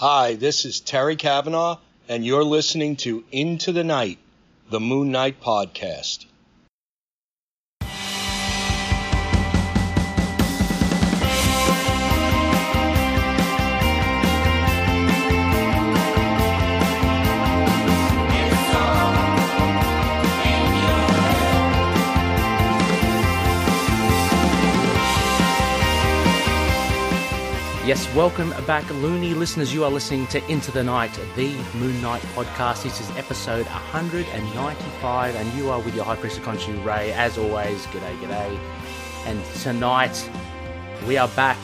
Hi, this is Terry Kavanagh, and you're listening to Into the Night, the Moon Knight podcast. Yes, welcome back, loony listeners. You are listening to Into the Night, the Moon Knight podcast. This is episode 195, and you are with your High of Khonshu, Ray. As always, g'day, g'day. And tonight, we are back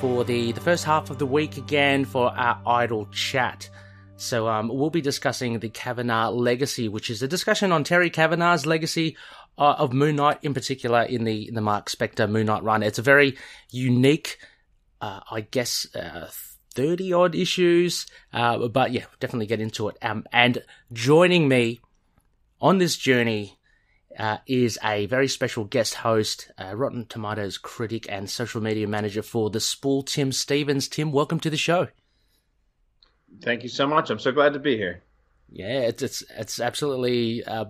for the, the first half of the week again for our idle chat. So um, we'll be discussing the Kavanagh legacy, which is a discussion on Terry Kavanagh's legacy uh, of Moon Knight, in particular in the in the Mark Spector Moon Knight run. It's a very unique uh, I guess, uh, 30 odd issues. Uh, but yeah, definitely get into it. Um, and joining me on this journey uh, is a very special guest host, uh, Rotten Tomatoes critic and social media manager for The Spool, Tim Stevens. Tim, welcome to the show. Thank you so much. I'm so glad to be here. Yeah, it's it's, it's absolutely uh,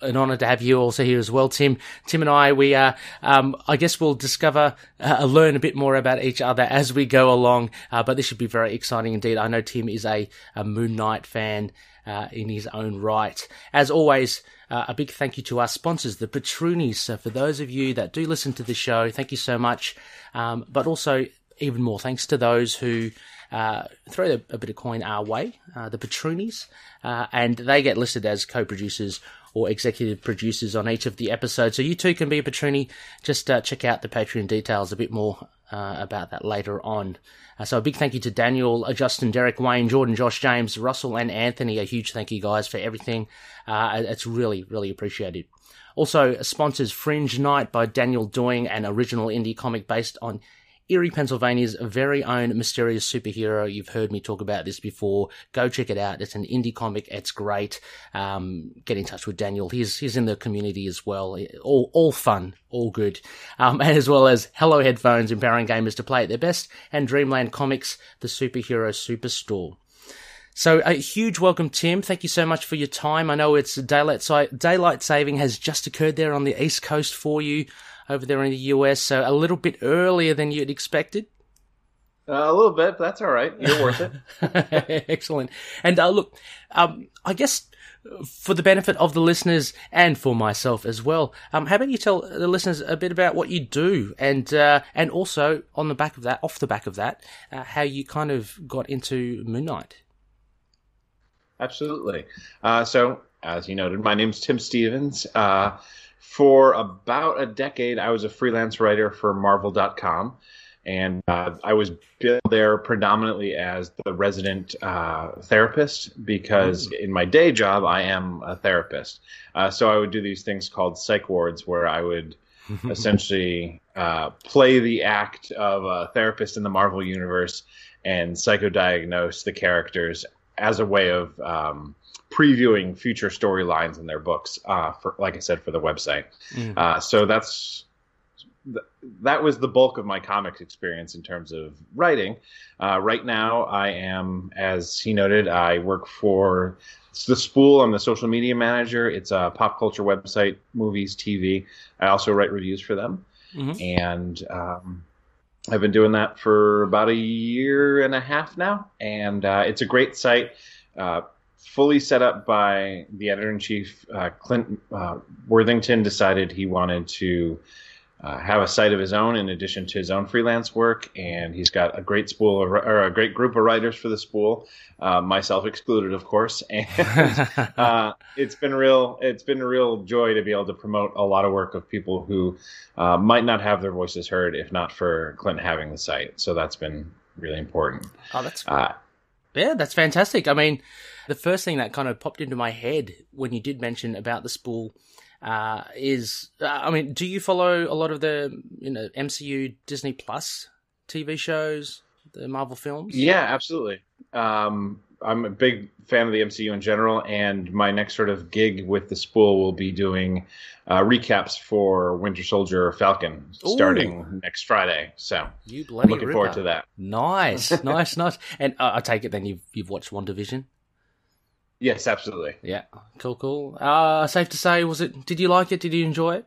an honor to have you also here as well, Tim. Tim and I, we uh, um, I guess we'll discover, uh, learn a bit more about each other as we go along. Uh, but this should be very exciting indeed. I know Tim is a, a Moon Knight fan uh, in his own right. As always, uh, a big thank you to our sponsors, the Patroonies. So for those of you that do listen to the show, thank you so much. Um, but also even more thanks to those who uh, throw a, a, bit of coin our way, uh, the Patroonies, uh, and they get listed as co-producers or executive producers on each of the episodes. So you too can be a Patroonie. Just uh, check out the Patreon details a bit more uh, about that later on. Uh, so a big thank you to Daniel, uh, Justin, Derek, Wayne, Jordan, Josh, James, Russell, and Anthony. A huge thank you guys for everything. Uh, it's really, really appreciated. Also, sponsors Fringe Night by Daniel Doing, an original indie comic based on Erie, Pennsylvania's very own mysterious superhero. You've heard me talk about this before. Go check it out. It's an indie comic. It's great. Um, get in touch with Daniel. He's he's in the community as well. All all fun, all good. Um, as well as Hello Headphones, empowering gamers to play at their best, and Dreamland Comics, the superhero superstore. So a huge welcome, Tim. Thank you so much for your time. I know it's daylight daylight saving has just occurred there on the east coast for you over there in the US, so a little bit earlier than you'd expected. Uh, a little bit, but that's all right. You're worth it. Excellent. And uh, look, um, I guess for the benefit of the listeners and for myself as well, um, how about you tell the listeners a bit about what you do, and uh, and also on the back of that, off the back of that, uh, how you kind of got into Moon Knight. Absolutely. Uh, so, as you noted, my name's Tim Stevens. For about a decade, I was a freelance writer for Marvel.com, and uh, I was billed there predominantly as the resident uh, therapist because mm. in my day job I am a therapist. Uh, so I would do these things called psych wards where I would essentially uh, play the act of a therapist in the Marvel universe and psychodiagnose the characters as a way of um, previewing future storylines in their books uh, for like i said for the website. Mm. uh, so that's that was the bulk of my comics experience in terms of writing. Uh, right now i am as he noted i work for the spool. I'm the social media manager. It's a pop culture website movies tv i also write reviews for them. Mm-hmm. and um, I've been doing that for about a year and a half now, and uh, it's a great site. Uh, fully set up by the editor in chief, uh, Clint uh, Worthington, decided he wanted to uh, have a site of his own in addition to his own freelance work, and he's got a great spool of, or a great group of writers for the spool, uh, myself excluded, of course. And uh, it's been real. It's been a real joy to be able to promote a lot of work of people who uh, might not have their voices heard if not for Clint having the site. So that's been really important. Oh, that's yeah, that's fantastic. I mean, the first thing that kind of popped into my head when you did mention about the spool uh, is, uh, I mean, do you follow a lot of the you know MCU Disney Plus TV shows, the Marvel films? Yeah, absolutely. Um, I'm a big fan of the MCU in general, and my next sort of gig with the spool will be doing uh, recaps for Winter Soldier Falcon starting Ooh. next Friday. So You I'm bloody looking forward to that. Nice, nice, nice. And uh, I take it then you've you've watched WandaVision. Yes, absolutely. Yeah, cool, cool. Uh, safe to say, was it? Did you like it? Did you enjoy it?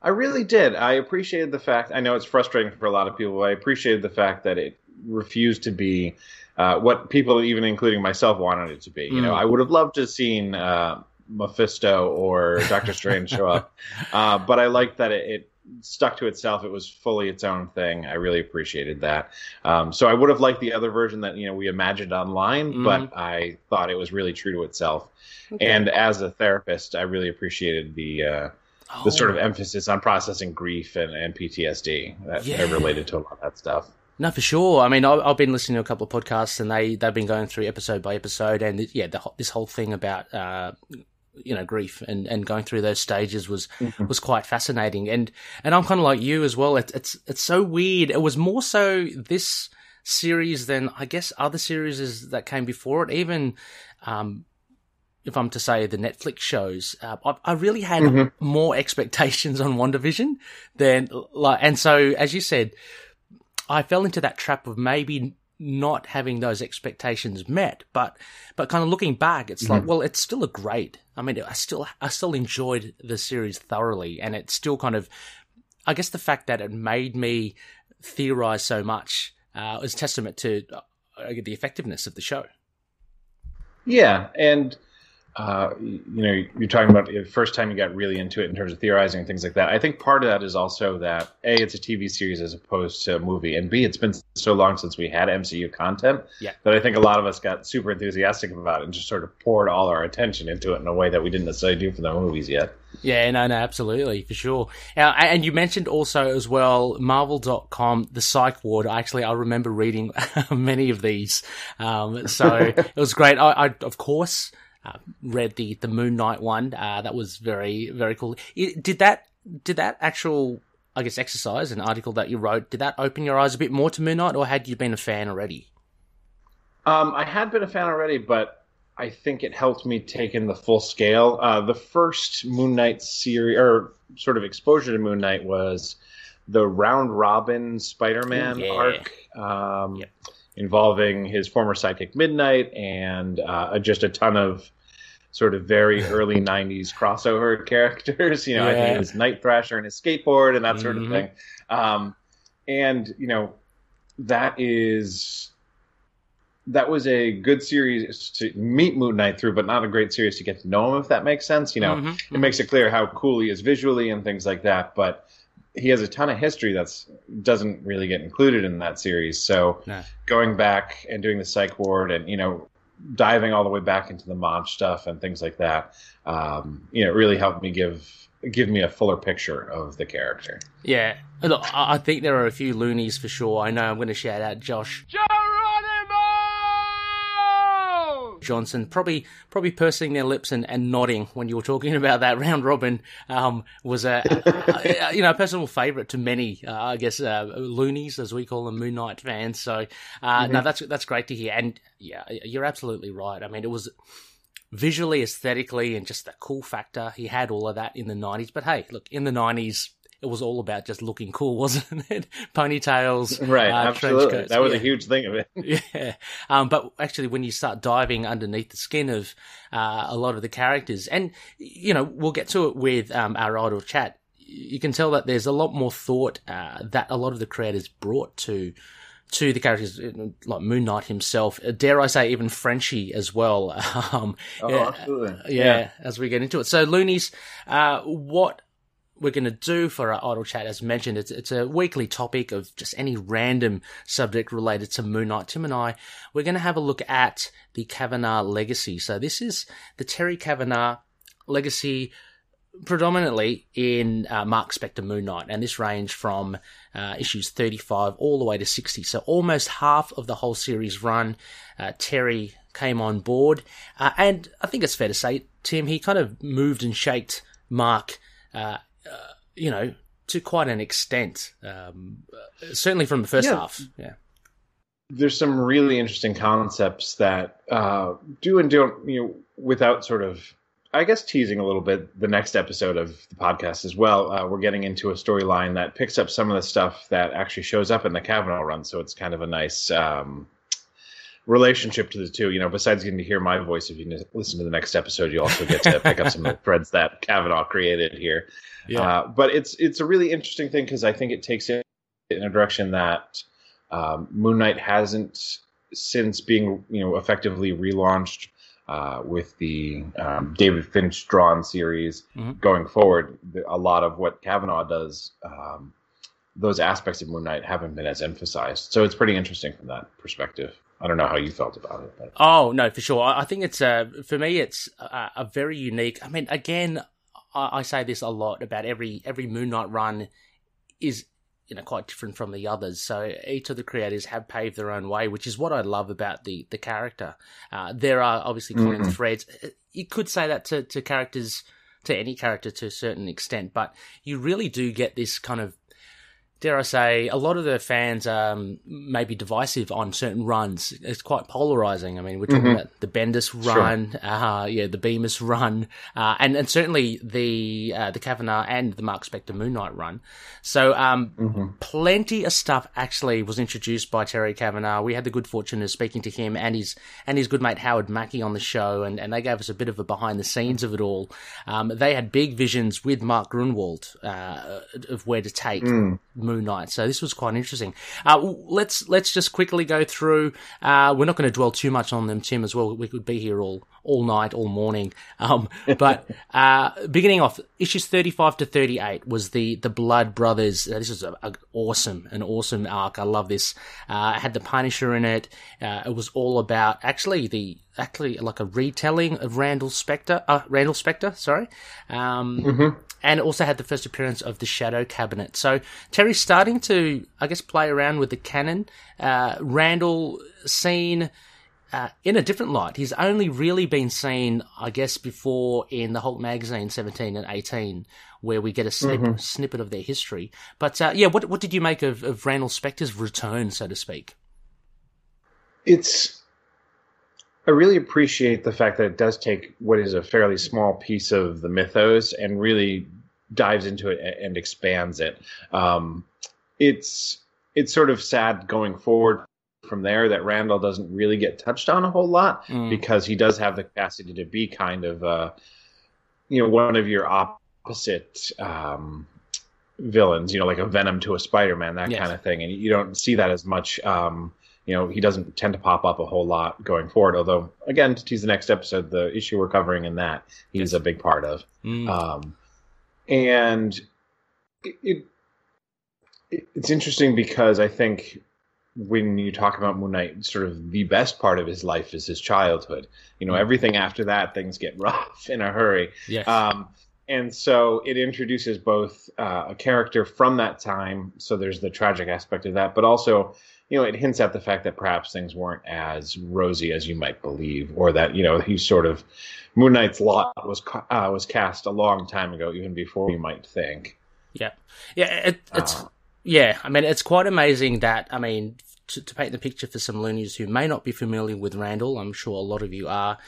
I really did. I appreciated the fact. I know it's frustrating for a lot of people. But I appreciated the fact that it refused to be uh, what people, even including myself, wanted it to be. You know, Mm. I would have loved to have seen uh, Mephisto or Doctor Strange show up, uh, but I liked that it, it stuck to itself. It was fully its own thing. I really appreciated that. Um, so I would have liked the other version that you know we imagined online, Mhm. but I thought it was really true to itself. Okay. And as a therapist, I really appreciated the. Uh, Oh, the sort of emphasis on processing grief and, and PTSD that Yeah. are related to a lot of that stuff. No, for sure. I mean, I've been listening to a couple of podcasts, and they they've been going through episode by episode, and yeah, the, this whole thing about uh, you know grief and, and going through those stages was was quite fascinating, and and I'm kind of like you as well. It's it's it's so weird. It was more so this series than I guess other series that came before it. Even um, if I'm to say the Netflix shows, uh, I, I really had Mhm. more expectations on WandaVision than like, and so as you said, I fell into that trap of maybe not having those expectations met, but but kind of looking back, it's like, well, it's still a great. I mean, I still I still enjoyed the series thoroughly, and it's still kind of, I guess, the fact that it made me theorize so much uh, is testament to uh, the effectiveness of the show. Yeah, and uh, you know, you're talking about the first time you got really into it in terms of theorizing and things like that. I think part of that is also that a it's a TV series as opposed to a movie, and b it's been so long since we had MCU content Yeah. that I think a lot of us got super enthusiastic about it and just sort of poured all our attention into it in a way that we didn't necessarily do for the movies yet. Yeah, no, no, absolutely, for sure. Uh, and you mentioned also as well, Marvel.com, the psych ward. Actually, I remember reading many of these. Um, so it was great. I, I of course, uh, read the, the Moon Knight one. Uh, that was very, very cool. I- Did that, did that actual, I guess, exercise, an article that you wrote, did that open your eyes a bit more to Moon Knight or had you been a fan already? Um, I had been a fan already, but I think it helped me take in the full scale. Uh, the first Moon Knight series, or sort of exposure to Moon Knight, was the round robin Spider-Man yeah. arc, um, Yep. involving his former sidekick Midnight and uh, just a ton of sort of very early '90s crossover characters. You know, I think Yeah. it was Night Thrasher and his skateboard and that sort Mhm. of thing. Um, and you know, that is that was a good series to meet Moon Knight through, but not a great series to get to know him, if that makes sense. You know, Mhm. it makes it clear how cool he is visually and things like that, but he has a ton of history that's doesn't really get included in that series. So No. going back and doing the psych ward and, you know, diving all the way back into the mob stuff and things like that, um, you know, really helped me give give me a fuller picture of the character. Yeah. Look, I I think there are a few loonies for sure. I know I'm going to shout out Josh Johnson, probably probably pursing their lips and, and nodding when you were talking about that round robin um, was a, a you know a personal favourite to many, uh, I guess, uh, loonies as we call them, Moon Knight fans. So uh, no, that's that's great to hear, and yeah, you're absolutely right. I mean, it was visually, aesthetically, and just the cool factor. He had all of that in the '90s, but hey, look, in the '90s. It was all about just looking cool, wasn't it? Ponytails, Right, uh, absolutely. That was yeah. a huge thing of it. Yeah, um, but actually, when you start diving underneath the skin of uh, a lot of the characters, and you know, we'll get to it with um, our idle chat. You can tell that there's a lot more thought uh, that a lot of the creators brought to to the characters, like Moon Knight himself. Uh, Dare I say, even Frenchie as well. Um, Oh, yeah, absolutely. yeah, as we get into it. So, Loonies, uh, what we're going to do for our idle chat, as mentioned, it's, it's a weekly topic of just any random subject related to Moon Knight. Tim and I, we're going to have a look at the Kavanagh legacy. So, this is the Terry Kavanagh legacy predominantly in uh, Mark Spector Moon Knight, and this ranged from uh, issues 35 all the way to 60. So almost half of the whole series run, uh, Terry came on board, uh, and I think it's fair to say, Tim, he kind of moved and shaped Mark, uh, you know, to quite an extent. Um, certainly from the first Yeah. half. Yeah. there's some really interesting concepts that uh, do and don't, you know, without sort of, I guess, teasing a little bit the next episode of the podcast as well. Uh, we're getting into a storyline that picks up some of the stuff that actually shows up in the Kavanagh run, so it's kind of a nice um, relationship to the two. You know, besides getting to hear my voice, if you listen to the next episode, you also get to pick up some of the threads that Kavanagh created here. Yeah. Uh, but it's it's a really interesting thing because I think it takes it in a direction that um, Moon Knight hasn't since being you know effectively relaunched uh, with the um, David Finch drawn series mm-hmm. going forward. A lot of what Kavanagh does, um, those aspects of Moon Knight haven't been as emphasized. So it's pretty interesting from that perspective. I don't know how you felt about it. But. Oh no, for sure. I think it's a for me, it's a, a very unique. I mean, again, I, I say this a lot about every every Moon Knight run is you know quite different from the others. So each of the creators have paved their own way, which is what I love about the the character. Uh, there are obviously common mm-hmm. threads. You could say that to, to characters to any character to a certain extent, but you really do get this kind of dare I say, a lot of the fans um, may be divisive on certain runs. It's quite polarizing. I mean, we're talking mm-hmm. about the Bendis run, sure. uh, yeah, the Bemis run, uh, and and certainly the uh, the Kavanagh and the Mark Spector Moon Knight run. So, um, mm-hmm. plenty of stuff actually was introduced by Terry Kavanagh. We had the good fortune of speaking to him and his and his good mate Howard Mackie on the show, and, and they gave us a bit of a behind the scenes of it all. Um, they had big visions with Mark Gruenwald uh, of where to take. Mm Moon Knight. So this was quite interesting. Uh, let's let's just quickly go through. Uh, we're not going to dwell too much on them, Tim. As well, we could be here all all night, all morning. Um, but uh, beginning off, issues thirty five to thirty eight was the the Blood Brothers. Uh, this is a, a, awesome, an awesome arc. I love this. Uh, it had the Punisher in it. Uh, it was all about actually the actually like a retelling of Randall Specter. Uh, Randall Spector, sorry. Um, mm-hmm and also had the first appearance of the Shadow Cabinet. So Terry's starting to, I guess, play around with the canon. Uh, Randall seen uh, in a different light. He's only really been seen, I guess, before in the Hulk magazine 17 and 18, where we get a snip- mm-hmm. snippet of their history. But uh, yeah, what what did you make of, of Randall Spector's return, so to speak? It's I really appreciate the fact that it does take what is a fairly small piece of the mythos and really dives into it and expands it. Um, it's it's sort of sad going forward from there that Randall doesn't really get touched on a whole lot mm. because he does have the capacity to be kind of uh, you know one of your opposite um, villains, you know, like a Venom to a Spider-Man, that yes. kind of thing, and you don't see that as much. Um, you know, he doesn't tend to pop up a whole lot going forward. Although, again, to tease the next episode, the issue we're covering in that he's a big part of. Mm. Um, and it, it, it's interesting because I think when you talk about Moon Knight, sort of the best part of his life is his childhood. You know, mm. everything after that, things get rough in a hurry. Yes. Um, and so it introduces both uh, a character from that time. So there's the tragic aspect of that, but also you know, it hints at the fact that perhaps things weren't as rosy as you might believe, or that you know he sort of Moon Knight's lot was uh, was cast a long time ago, even before you might think. Yeah, yeah, it, it's uh, yeah. I mean, it's quite amazing that I mean to, to paint the picture for some loonies who may not be familiar with Randall. I'm sure a lot of you are.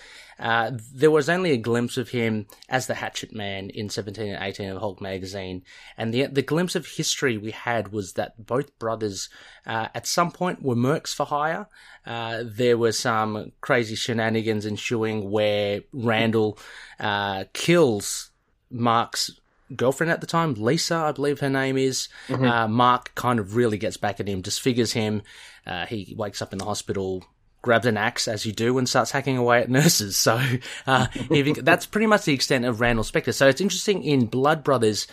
Uh, there was only a glimpse of him as the Hatchet Man in 17 and 18 of Hulk magazine, and the the glimpse of history we had was that both brothers uh, at some point were mercs for hire. Uh, there were some crazy shenanigans ensuing where Randall uh, kills Mark's girlfriend at the time, Lisa, I believe her name is. Mm-hmm. Uh, Mark kind of really gets back at him, disfigures him. Uh, he wakes up in the hospital, grabs an axe as you do and starts hacking away at nurses. So uh, that's pretty much the extent of Randall Spector. So it's interesting in Blood Brothers,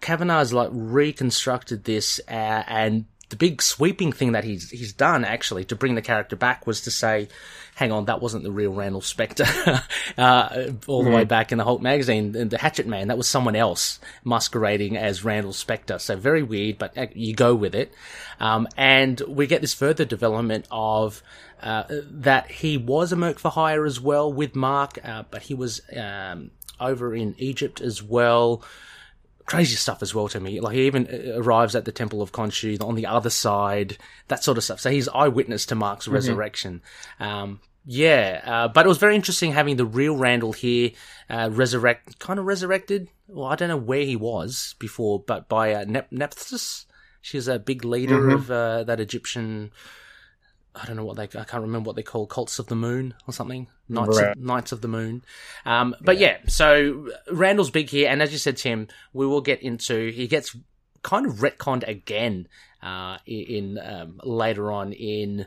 Kavanagh's like reconstructed this uh, and the big sweeping thing that he's he's done actually to bring the character back was to say, hang on, that wasn't the real Randall Spector, uh, all the mm. way back in the Hulk magazine, the Hatchet Man, that was someone else masquerading as Randall Spector. So very weird, but uh, you go with it. Um, and we get this further development of uh, that he was a merc for hire as well with Mark, uh, but he was um, over in Egypt as well crazy stuff as well to me. Like he even uh, arrives at the Temple of Khonshu on the other side, that sort of stuff. So he's eyewitness to Mark's mm-hmm. resurrection. Um, yeah, uh, but it was very interesting having the real Randall here, uh, resurrect, kind of resurrected. Well, I don't know where he was before, but by uh, Nep- Nephthys. She's a big leader mm-hmm. of uh, that Egyptian. I don't know what they. I can't remember what they call cults of the moon or something. Knights, right. of, Knights of the Moon. Um, but yeah. yeah, so Randall's big here, and as you said, Tim, we will get into. He gets kind of retconned again uh, in um, later on in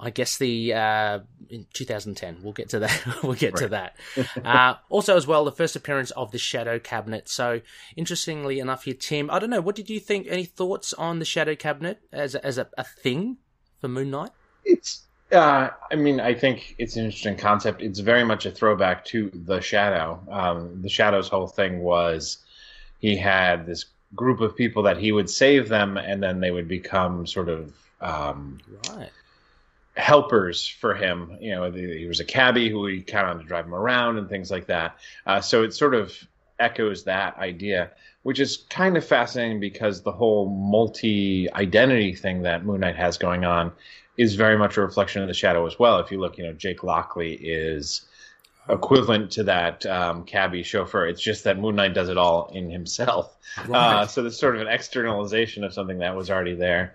I guess the uh, in 2010. We'll get to that. we'll get right. to that. uh, also, as well, the first appearance of the Shadow Cabinet. So, interestingly enough, here, Tim. I don't know. What did you think? Any thoughts on the Shadow Cabinet as a, as a, a thing for Moon Knight? It's. Uh, I mean, I think it's an interesting concept. It's very much a throwback to the Shadow. Um, the Shadow's whole thing was he had this group of people that he would save them, and then they would become sort of um, right helpers for him. You know, he was a cabbie who he count on to drive him around and things like that. Uh, so it sort of echoes that idea, which is kind of fascinating because the whole multi identity thing that Moon Knight has going on is very much a reflection of the shadow as well. If you look, you know, Jake Lockley is equivalent to that um, cabbie chauffeur. It's just that Moon Knight does it all in himself. Right. Uh, so there's sort of an externalization of something that was already there.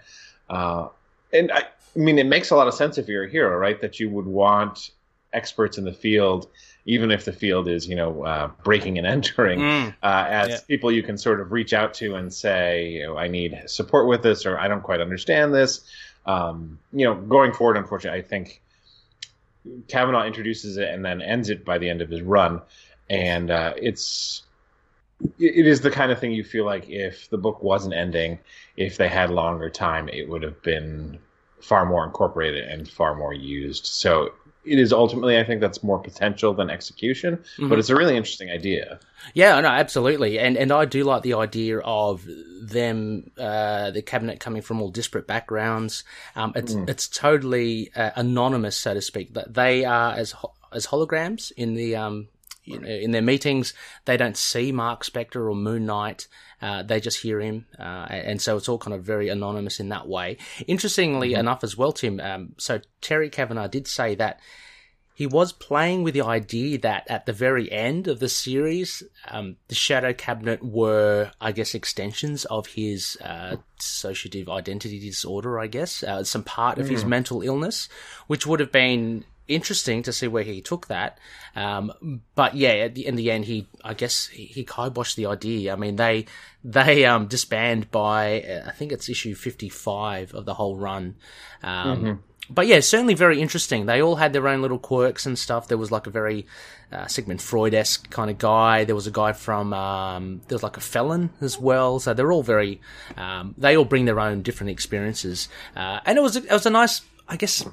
Uh, and I, I mean, it makes a lot of sense if you're a hero, right? That you would want experts in the field, even if the field is, you know, uh, breaking and entering, mm. uh, as yeah. people you can sort of reach out to and say, you know, I need support with this, or I don't quite understand this. Um, you know, going forward, unfortunately, I think Kavanagh introduces it and then ends it by the end of his run, and uh, it's it is the kind of thing you feel like if the book wasn't ending, if they had longer time, it would have been far more incorporated and far more used. So it is ultimately, I think that's more potential than execution, mm-hmm. but it's a really interesting idea. Yeah, no, absolutely, and and I do like the idea of them, uh, the cabinet coming from all disparate backgrounds. Um, it's mm. it's totally uh, anonymous, so to speak. That they are as as holograms in the um, you know, in their meetings, they don't see Mark Spector or Moon Knight. Uh, they just hear him, uh, and so it's all kind of very anonymous in that way. Interestingly mm-hmm. enough, as well, Tim. Um, so Terry Kavanagh did say that he was playing with the idea that at the very end of the series, um, the Shadow Cabinet were, I guess, extensions of his uh, dissociative identity disorder. I guess uh, some part of mm. his mental illness, which would have been interesting to see where he took that. Um, but yeah, the, in the end, he, I guess, he, he kiboshed the idea. I mean, they, they, um, disband by, I think it's issue 55 of the whole run. Um, mm-hmm. But yeah, certainly very interesting. They all had their own little quirks and stuff. There was like a very uh, Sigmund Freud esque kind of guy. There was a guy from um, there was like a felon as well. So they're all very um, they all bring their own different experiences. Uh, and it was it was a nice, I guess,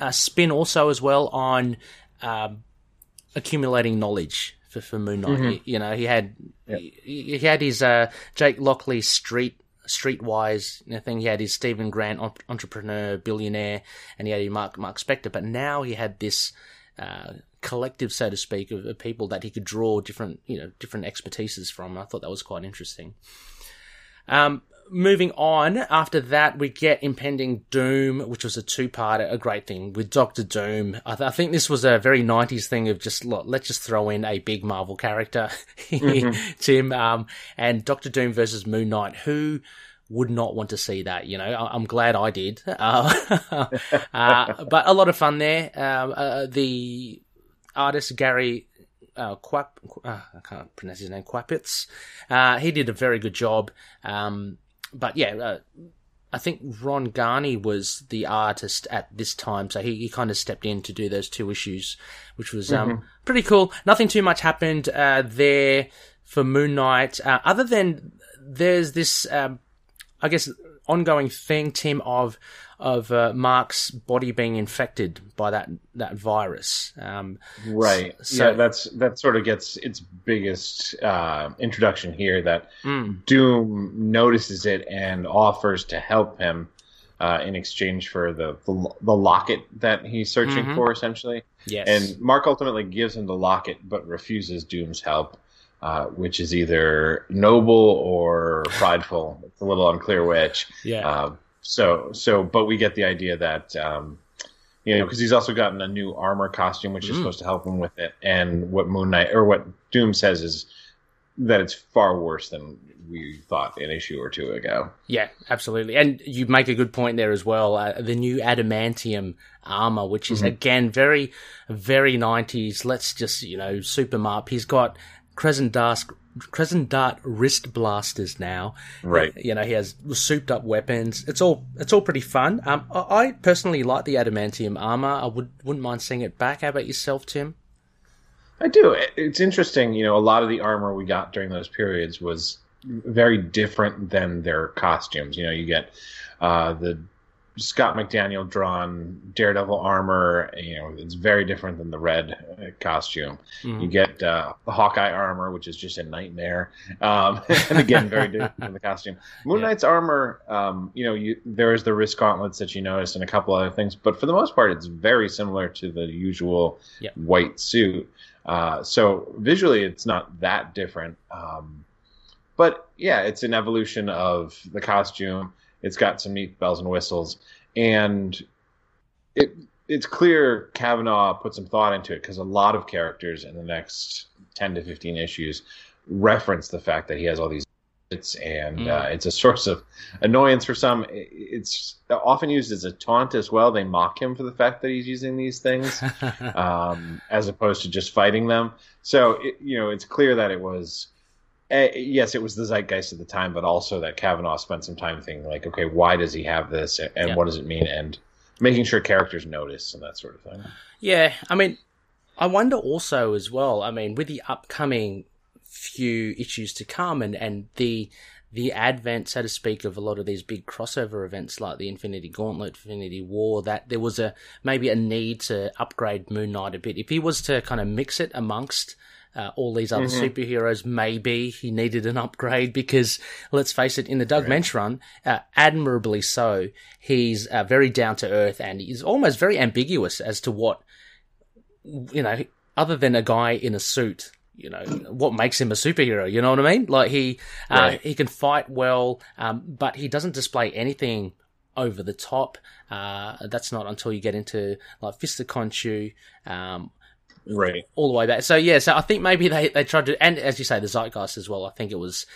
uh, spin also as well on um, accumulating knowledge for, for Moon Knight. Mm-hmm. You, you, know, he had yep. he, he, had his uh, Jake Lockley street streetwise you know, thing. He had his Stephen Grant entrepreneur billionaire, and he had his Mark Mark Spector. But now he had this. Uh, collective, so to speak, of, of, people that he could draw different, you know, different expertises from. I thought that was quite interesting. Um, moving on, after that, we get Impending Doom, which was a two part, a great thing with Doctor Doom. I, th- I, think this was a very 90s thing of just, look, let's just throw in a big Marvel character, mm-hmm. Tim, um, and Doctor Doom versus Moon Knight. Who would not want to see that, you know? I- am glad I did. Uh, uh, but a lot of fun there. Um, uh, the artist Gary uh, Quap, uh, I can't pronounce his name, Kwapitz. Uh, he did a very good job. Um, but yeah, uh, I think Ron Garney was the artist at this time, so he, he kind of stepped in to do those two issues, which was um, mm-hmm. pretty cool. Nothing too much happened uh, there for Moon Knight, uh, other than there's this, um, I guess, ongoing thing, Tim, of of uh, Mark's body being infected by that that virus. Um, right. So, yeah, that's that sort of gets its biggest uh, introduction here. That mm. Doom notices it and offers to help him uh, in exchange for the, the, the locket that he's searching mm-hmm. for, essentially. Yes. And Mark ultimately gives him the locket, but refuses Doom's help. uh, which is either noble or prideful. It's a little unclear which. Yeah. Uh, so so, but we get the idea that. Um, you know, because he's also gotten a new armor costume, which is Mm. supposed to help him with it. And what Moon Knight or what Doom says is that it's far worse than we thought an issue or two ago. Yeah, absolutely. And you make a good point there as well. Uh, the new adamantium armor, which is again very, very 90s. Let's just, you know, super up. He's got Crescent Dart, Crescent Dart wrist blasters now. Right. You know, he has souped up weapons. It's all, it's all pretty fun. Um, I, I personally like the adamantium armor. I would, wouldn't mind seeing it back. How about yourself, Tim? I do. It's interesting. You know, a lot of the armor we got during those periods was very different than their costumes. You know, you get uh, the Scott McDaniel drawn Daredevil armor. You know, it's very different than the red uh, costume. You get uh, the Hawkeye armor, which is just a nightmare, um, and again, very different from the costume. Moon Yeah. Knight's armor, um, you know, you, there is the wrist gauntlets that you notice, and a couple other things, but for the most part, it's very similar to the usual Yeah. white suit. Uh, so visually, it's not that different. Um, but yeah, it's an evolution of the costume. It's got some neat bells and whistles, and it it's clear Kavanagh put some thought into it because a lot of characters in the next ten to fifteen issues reference the fact that he has all these bits, and Mm. uh, it's a source of annoyance for some. It's often used as a taunt as well. They mock him for the fact that he's using these things um, as opposed to just fighting them. So it, you know, it's clear that it was. Eh, yes, it was the zeitgeist at the time, but also that Kavanagh spent some time thinking, like, okay, why does he have this, and Yeah. what does it mean, and making sure characters notice and that sort of thing. Yeah, I mean, I wonder also as well. I mean, with the upcoming few issues to come, and and the the advent, so to speak, of a lot of these big crossover events like the Infinity Gauntlet, Infinity War, that there was a maybe a need to upgrade Moon Knight a bit. If he was to kind of mix it amongst. Uh, all these other superheroes, maybe he needed an upgrade because, let's face it, in the Doug Moench run, uh, admirably so, he's uh, very down to earth and he's almost very ambiguous as to what you know, other than a guy in a suit, you know, what makes him a superhero? You know what I mean? Like he, uh, Right. he can fight well, um, but he doesn't display anything over the top. Uh, that's not until you get into like Fist of Khonshu, um, Right. all the way back. So yeah, so I think maybe they, they tried to, and as you say, the zeitgeist as well. I think it was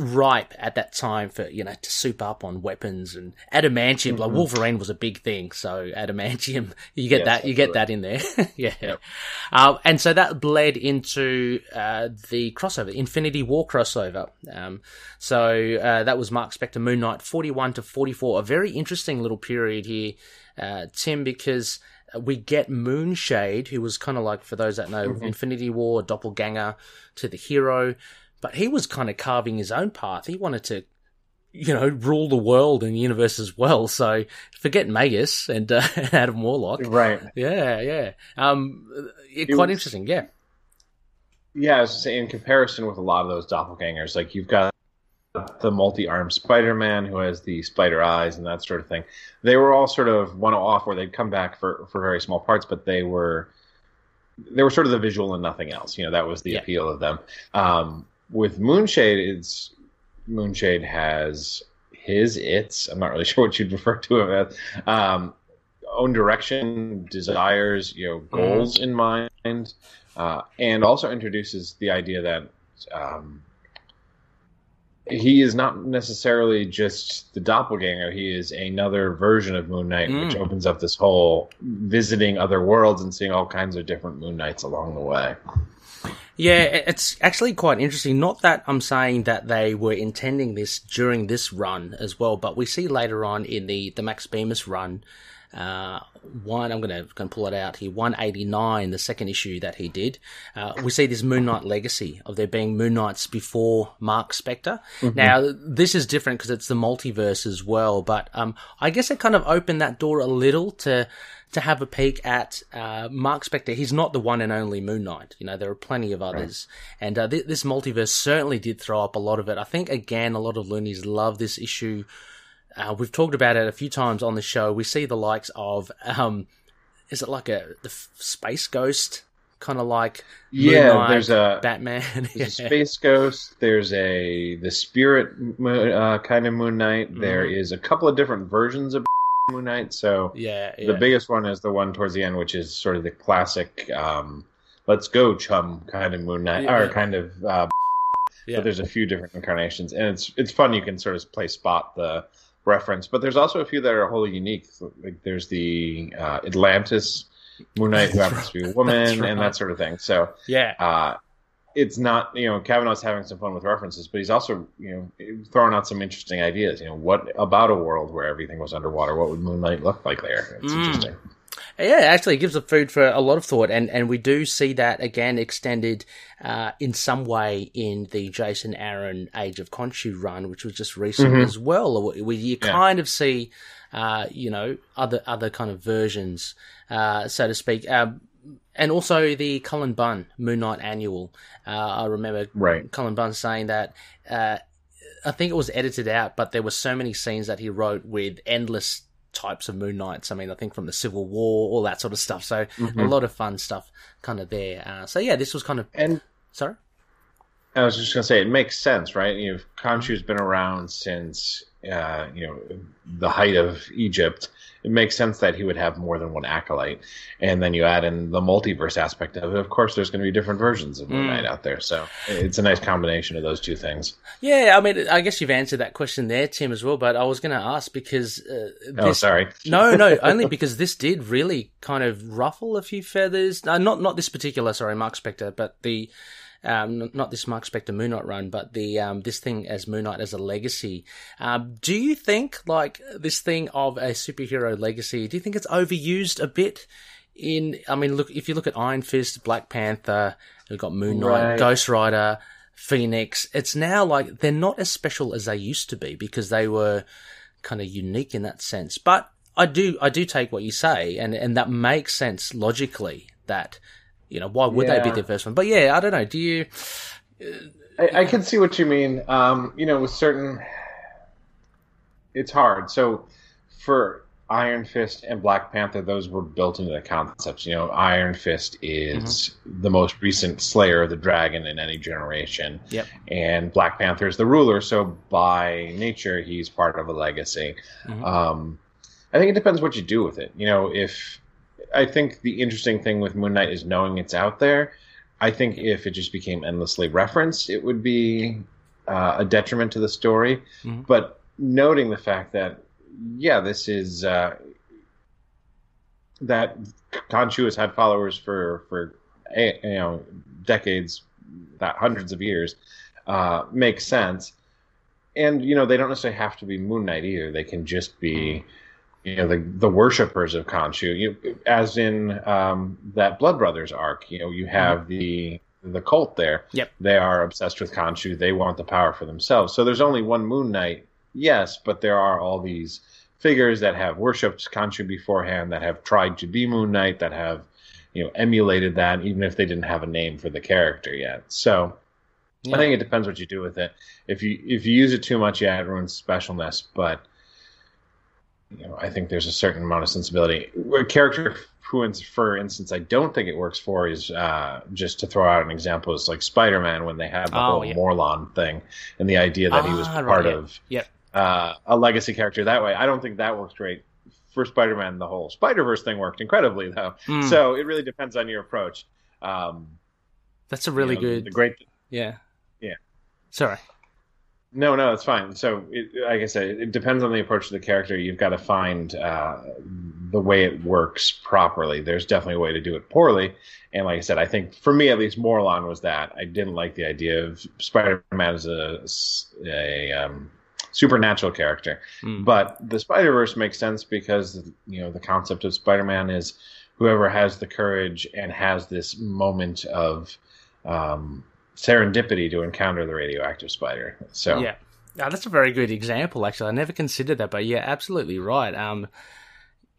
ripe at that time for you know to soup up on weapons and adamantium. Like Wolverine was a big thing, so adamantium you get Yes, that you get that in there. yeah, um, and so that bled into uh, the crossover, Infinity War crossover. Um, so uh, that was Mark Spector Moon Knight, forty-one to forty-four. A very interesting little period here, uh, Tim, because we get Moonshade, who was kind of like, for those that know, Infinity War, doppelganger to the hero, but he was kind of carving his own path. He wanted to, you know, rule the world and the universe as well. So forget Magus and uh, Adam Warlock. Right. Yeah, yeah. Um, it, It quite was- interesting. Yeah, Yeah, I was saying in comparison with a lot of those doppelgangers, like you've got the multi-armed Spider-Man who has the spider eyes and that sort of thing. They were all sort of one-off where they'd come back for for very small parts, but they were they were sort of the visual and nothing else. You know, that was the Yeah. appeal of them. Um, with Moonshade, it's Moonshade has his its. I'm not really sure what you'd refer to him as. Um, own direction, desires, you know, goals in mind, uh, and also introduces the idea that um, he is not necessarily just the doppelganger. He is another version of Moon Knight, which Mm. opens up this whole visiting other worlds and seeing all kinds of different Moon Knights along the way. yeah. It's actually quite interesting. Not that I'm saying that they were intending this during this run as well, but we see later on in the the Max Bemis run. Uh, one, I'm gonna gonna pull it out here. 189, the second issue that he did. Uh, we see this Moon Knight legacy of there being Moon Knights before Mark Spector. Now, this is different because it's the multiverse as well, but um, I guess it kind of opened that door a little to to have a peek at uh, Mark Spector. He's not the one and only Moon Knight. You know, there are plenty of others, and uh, th- this multiverse certainly did throw up a lot of it. I think again, a lot of loonies love this issue. Uh, we've talked about it a few times on the show. We see the likes of, um, is it like a the space ghost kind of like Yeah, Knight, there's a Batman. There's yeah. a Space Ghost. There's a the Spirit uh, kind of Moon Knight. There Mhm. is a couple of different versions of Moon Knight. So yeah, yeah. the biggest one is the one towards the end, which is sort of the classic um, "Let's go, chum" kind of Moon Knight, Yeah. or kind of. Uh, Yeah. But there's a few different incarnations, and it's it's fun. You can sort of play spot the reference, but there's also a few that are wholly unique. Like there's the uh, Atlantis Moon Knight who happens to be a woman, right. and that sort of thing. So yeah, uh, it's not you know Kavanagh's having some fun with references, but he's also you know throwing out some interesting ideas. You know, what about a world where everything was underwater? What would Moon Knight look like there? It's Mm. interesting. Yeah, actually, it gives the food for a lot of thought, and, and we do see that again extended uh, in some way in the Jason Aaron Age of Khonshu run, which was just recent Mhm. as well, where you Yeah. kind of see, uh, you know, other other kind of versions, uh, so to speak. Um, and also the Cullen Bunn Moon Knight Annual. Uh, I remember Right. Cullen Bunn saying that. Uh, I think it was edited out, but there were so many scenes that he wrote with endless types of Moon Knights. I mean, I think from the Civil War, all that sort of stuff. So a Mhm. lot of fun stuff kind of there. Uh, so yeah, this was kind of And sorry. I was just gonna say it makes sense, right? You know, Khonshu's been around since uh, you know the height of Egypt. It makes sense that he would have more than one acolyte, and then you add in the multiverse aspect of it. Of course, there's going to be different versions of Moon Mm. Knight out there, so it's a nice combination of those two things. Yeah, I mean, I guess you've answered that question there, Tim, as well. But I was going to ask because uh, Oh, sorry. no, no, only because this did really kind of ruffle a few feathers. No, not not this particular, sorry, Mark Spector, but the um, not this Mark Spector Moon Knight run, but the um, this thing as Moon Knight as a legacy. Um, do you think like this thing of a superhero legacy? Do you think it's overused a bit? In, I mean, look if you look at Iron Fist, Black Panther, we've got Moon Knight, Right. Ghost Rider. Phoenix, it's now like they're not as special as they used to be because they were kind of unique in that sense. But I do I do take what you say, and and that makes sense logically. That you know why would they be Yeah. the first one? But yeah, I don't know. Do you? I, I can see what you mean. Um, you know, with certain, it's hard. So, for Iron Fist and Black Panther, those were built into the concepts. You know, Iron Fist is the most recent Slayer of the Dragon in any generation, Yep. and Black Panther is the ruler. So, by nature, he's part of a legacy. Mhm. Um, I think it depends what you do with it. You know, if I think the interesting thing with Moon Knight is knowing it's out there. I think if it just became endlessly referenced, it would be uh, a detriment to the story. Mhm. But noting the fact that, yeah, this is uh, that Khonshu has had followers for for you know decades, that hundreds of years, uh, makes sense. And you know they don't necessarily have to be Moon Knight either. They can just be you know the the worshippers of Khonshu. You, as in um, that Blood Brothers arc. You know you have the the cult there. Yep. They are obsessed with Khonshu. They want the power for themselves. So there's only one Moon Knight, yes, but there are all these figures that have worshipped Khonshu beforehand, that have tried to be Moon Knight, that have you know emulated that, even if they didn't have a name for the character yet. So Yeah. I think it depends what you do with it. If you if you use it too much, yeah, it ruins specialness. But you know, I think there's a certain amount of sensibility. A character who, for instance, I don't think it works for is uh, just to throw out an example is like Spider-Man when they had the Oh, whole yeah. Morlun thing and the idea that he was Ah, right, part yeah. of uh, a legacy character that way. I don't think that works great. For Spider-Man, the whole Spider-Verse thing worked incredibly, though. Mm, So it really depends on your approach. Um, that's a really you know, good. The great yeah. Yeah. Sorry. No, no, it's fine. So, it, like I said, it depends on the approach to the character. You've got to find uh, the way it works properly. There's definitely a way to do it poorly. And like I said, I think for me at least, Morlun was that. I didn't like the idea of Spider-Man as a, a um, supernatural character. Mm. But the Spider Verse makes sense because you know the concept of Spider Man is whoever has the courage and has this moment of um, serendipity to encounter the radioactive spider. So Yeah. Yeah, that's a very good example. Actually, I never considered that, but yeah, absolutely right. Um,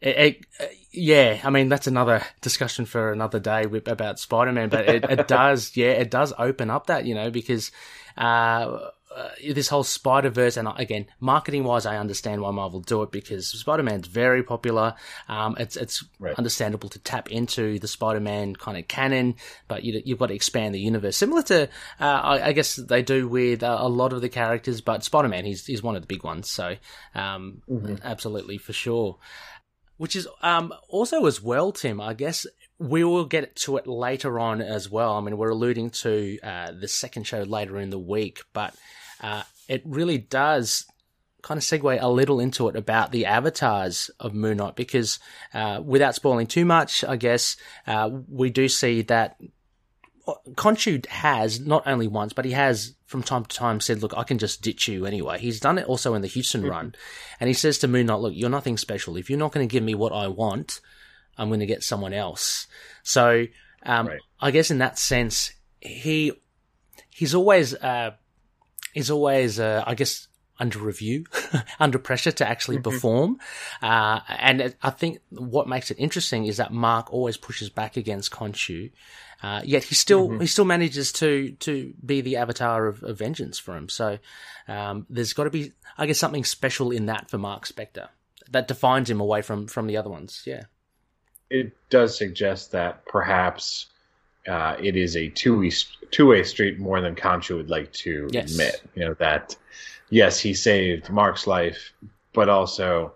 it, it, uh, yeah, I mean that's another discussion for another day about Spider-Man, but it, it does, yeah, it does open up that you know because uh, uh, this whole Spider Verse, and again, marketing wise, I understand why Marvel do it because Spider Man's very popular. Um, it's it's right. understandable to tap into the Spider Man kind of canon, but you, have got to expand the universe, similar to uh, I, I, guess they do with uh, a lot of the characters. But Spider Man, he's he's one of the big ones, so um, mm-hmm. absolutely for sure. Which is um, also as well, Tim. I guess we will get to it later on as well. I mean, we're alluding to uh, the second show later in the week, but uh, it really does kind of segue a little into it about the avatars of Moon Knight because, uh, without spoiling too much, I guess uh, we do see that Khonshu has not only once, but he has from time to time said, "Look, I can just ditch you anyway." He's done it also in the Huston mm-hmm. run, and he says to Moon Knight, "Look, you're nothing special. If you're not going to give me what I want." I'm going to get someone else. So, um, right. I guess in that sense, he, he's always, uh, he's always, uh, I guess, under review, under pressure to actually mm-hmm. perform. Uh, and I think what makes it interesting is that Mark always pushes back against Khonshu. Uh, yet he still mm-hmm. he still manages to to be the avatar of, of vengeance for him. So um, there's got to be, I guess, something special in that for Mark Spector that defines him away from from the other ones. Yeah it does suggest that perhaps uh, it is a two two way street more than Khonshu would like to yes. admit. You know that yes, he saved Mark's life, but also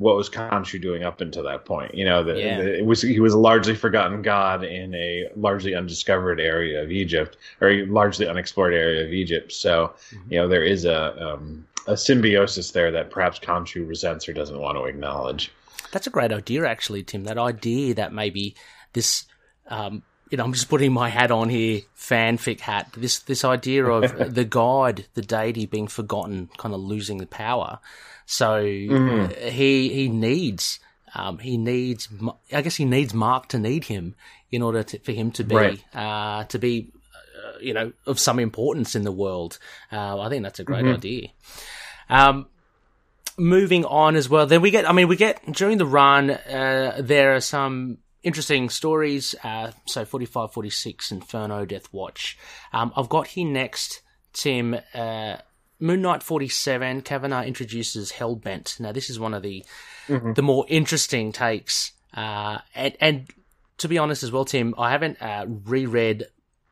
what was Khonshu doing up until that point? You know, that yeah. it was he was a largely forgotten god in a largely undiscovered area of Egypt, or a largely unexplored area of Egypt. So, mm-hmm. you know, there is a um, a symbiosis there that perhaps Khonshu resents or doesn't want to acknowledge. That's a great idea, actually, Tim. That idea that maybe this, um, you know, I'm just putting my hat on here, fanfic hat. This this idea of the god, the deity being forgotten, kind of losing the power. So mm. he he needs um, he needs I guess he needs Mark to need him in order to, for him to be right. uh, to be uh, you know of some importance in the world. Uh, I think that's a great mm-hmm. idea. Um, moving on as well, then we get, I mean, we get during the run, uh, there are some interesting stories. Uh, so 45, 46, Inferno, Death Watch. Um, I've got here next, Tim, uh, Moon Knight 47, Kavanagh introduces Hellbent. Now, this is one of the, mm-hmm. the more interesting takes. Uh, and, and to be honest as well, Tim, I haven't, uh, reread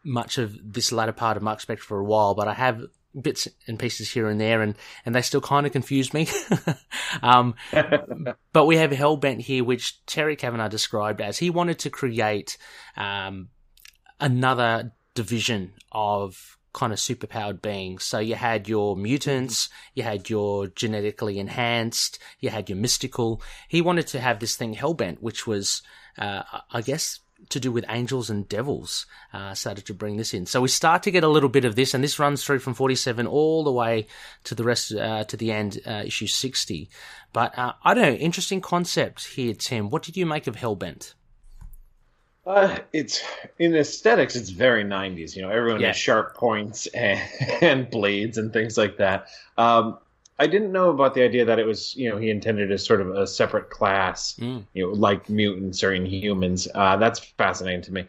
much of this latter part of Mark Spector for a while, but I have bits and pieces here and there, and, and they still kind of confuse me. um, but we have Hellbent here, which Terry Kavanagh described as he wanted to create um, another division of kind of superpowered beings. So you had your mutants, you had your genetically enhanced, you had your mystical. He wanted to have this thing Hellbent, which was, uh, I guess, to do with angels and devils uh, started to bring this in. So we start to get a little bit of this, and this runs through from 47 all the way to the rest, uh, to the end, uh, issue 60. But uh, I don't know, interesting concept here, Tim. What did you make of Hellbent? Uh, it's in aesthetics, it's very 90s. You know, everyone yeah. has sharp points and, and, blades and things like that. Um, I didn't know about the idea that it was, you know, he intended as sort of a separate class, mm. you know, like mutants or inhumans. Uh, that's fascinating to me.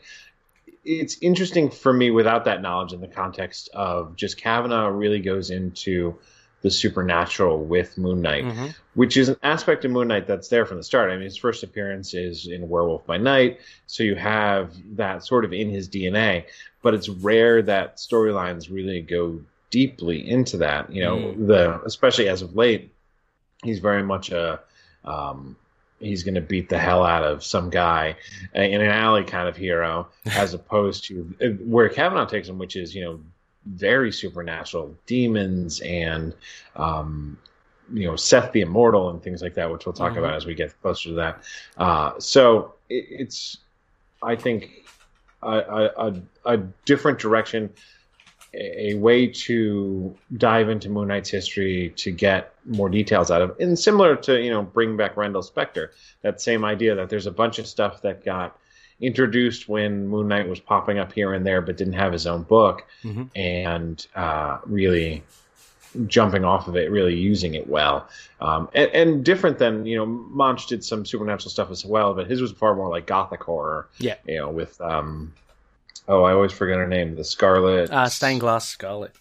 It's interesting for me without that knowledge in the context of just Kavanagh really goes into the supernatural with Moon Knight, mm-hmm. which is an aspect of Moon Knight that's there from the start. I mean, his first appearance is in Werewolf by Night, so you have that sort of in his DNA, but it's rare that storylines really go deeply into that. You know, mm. the especially as of late, he's very much a um, he's going to beat the hell out of some guy in an alley kind of hero, as opposed to where Kavanagh takes him, which is you know very supernatural demons and um, you know Seth the Immortal and things like that, which we'll talk mm-hmm. about as we get closer to that. Uh, so it, it's I think a, a, a different direction a way to dive into Moon Knight's history to get more details out of, and similar to you know bring back Randall Spector, that same idea that there's a bunch of stuff that got introduced when Moon Knight was popping up here and there, but didn't have his own book, mm-hmm. and uh, really jumping off of it, really using it well, um, and, and, different than you know Moench did some supernatural stuff as well, but his was far more like gothic horror. Yeah, you know with um, oh, I always forget her name. The Scarlet. Uh, Stained Glass Scarlet.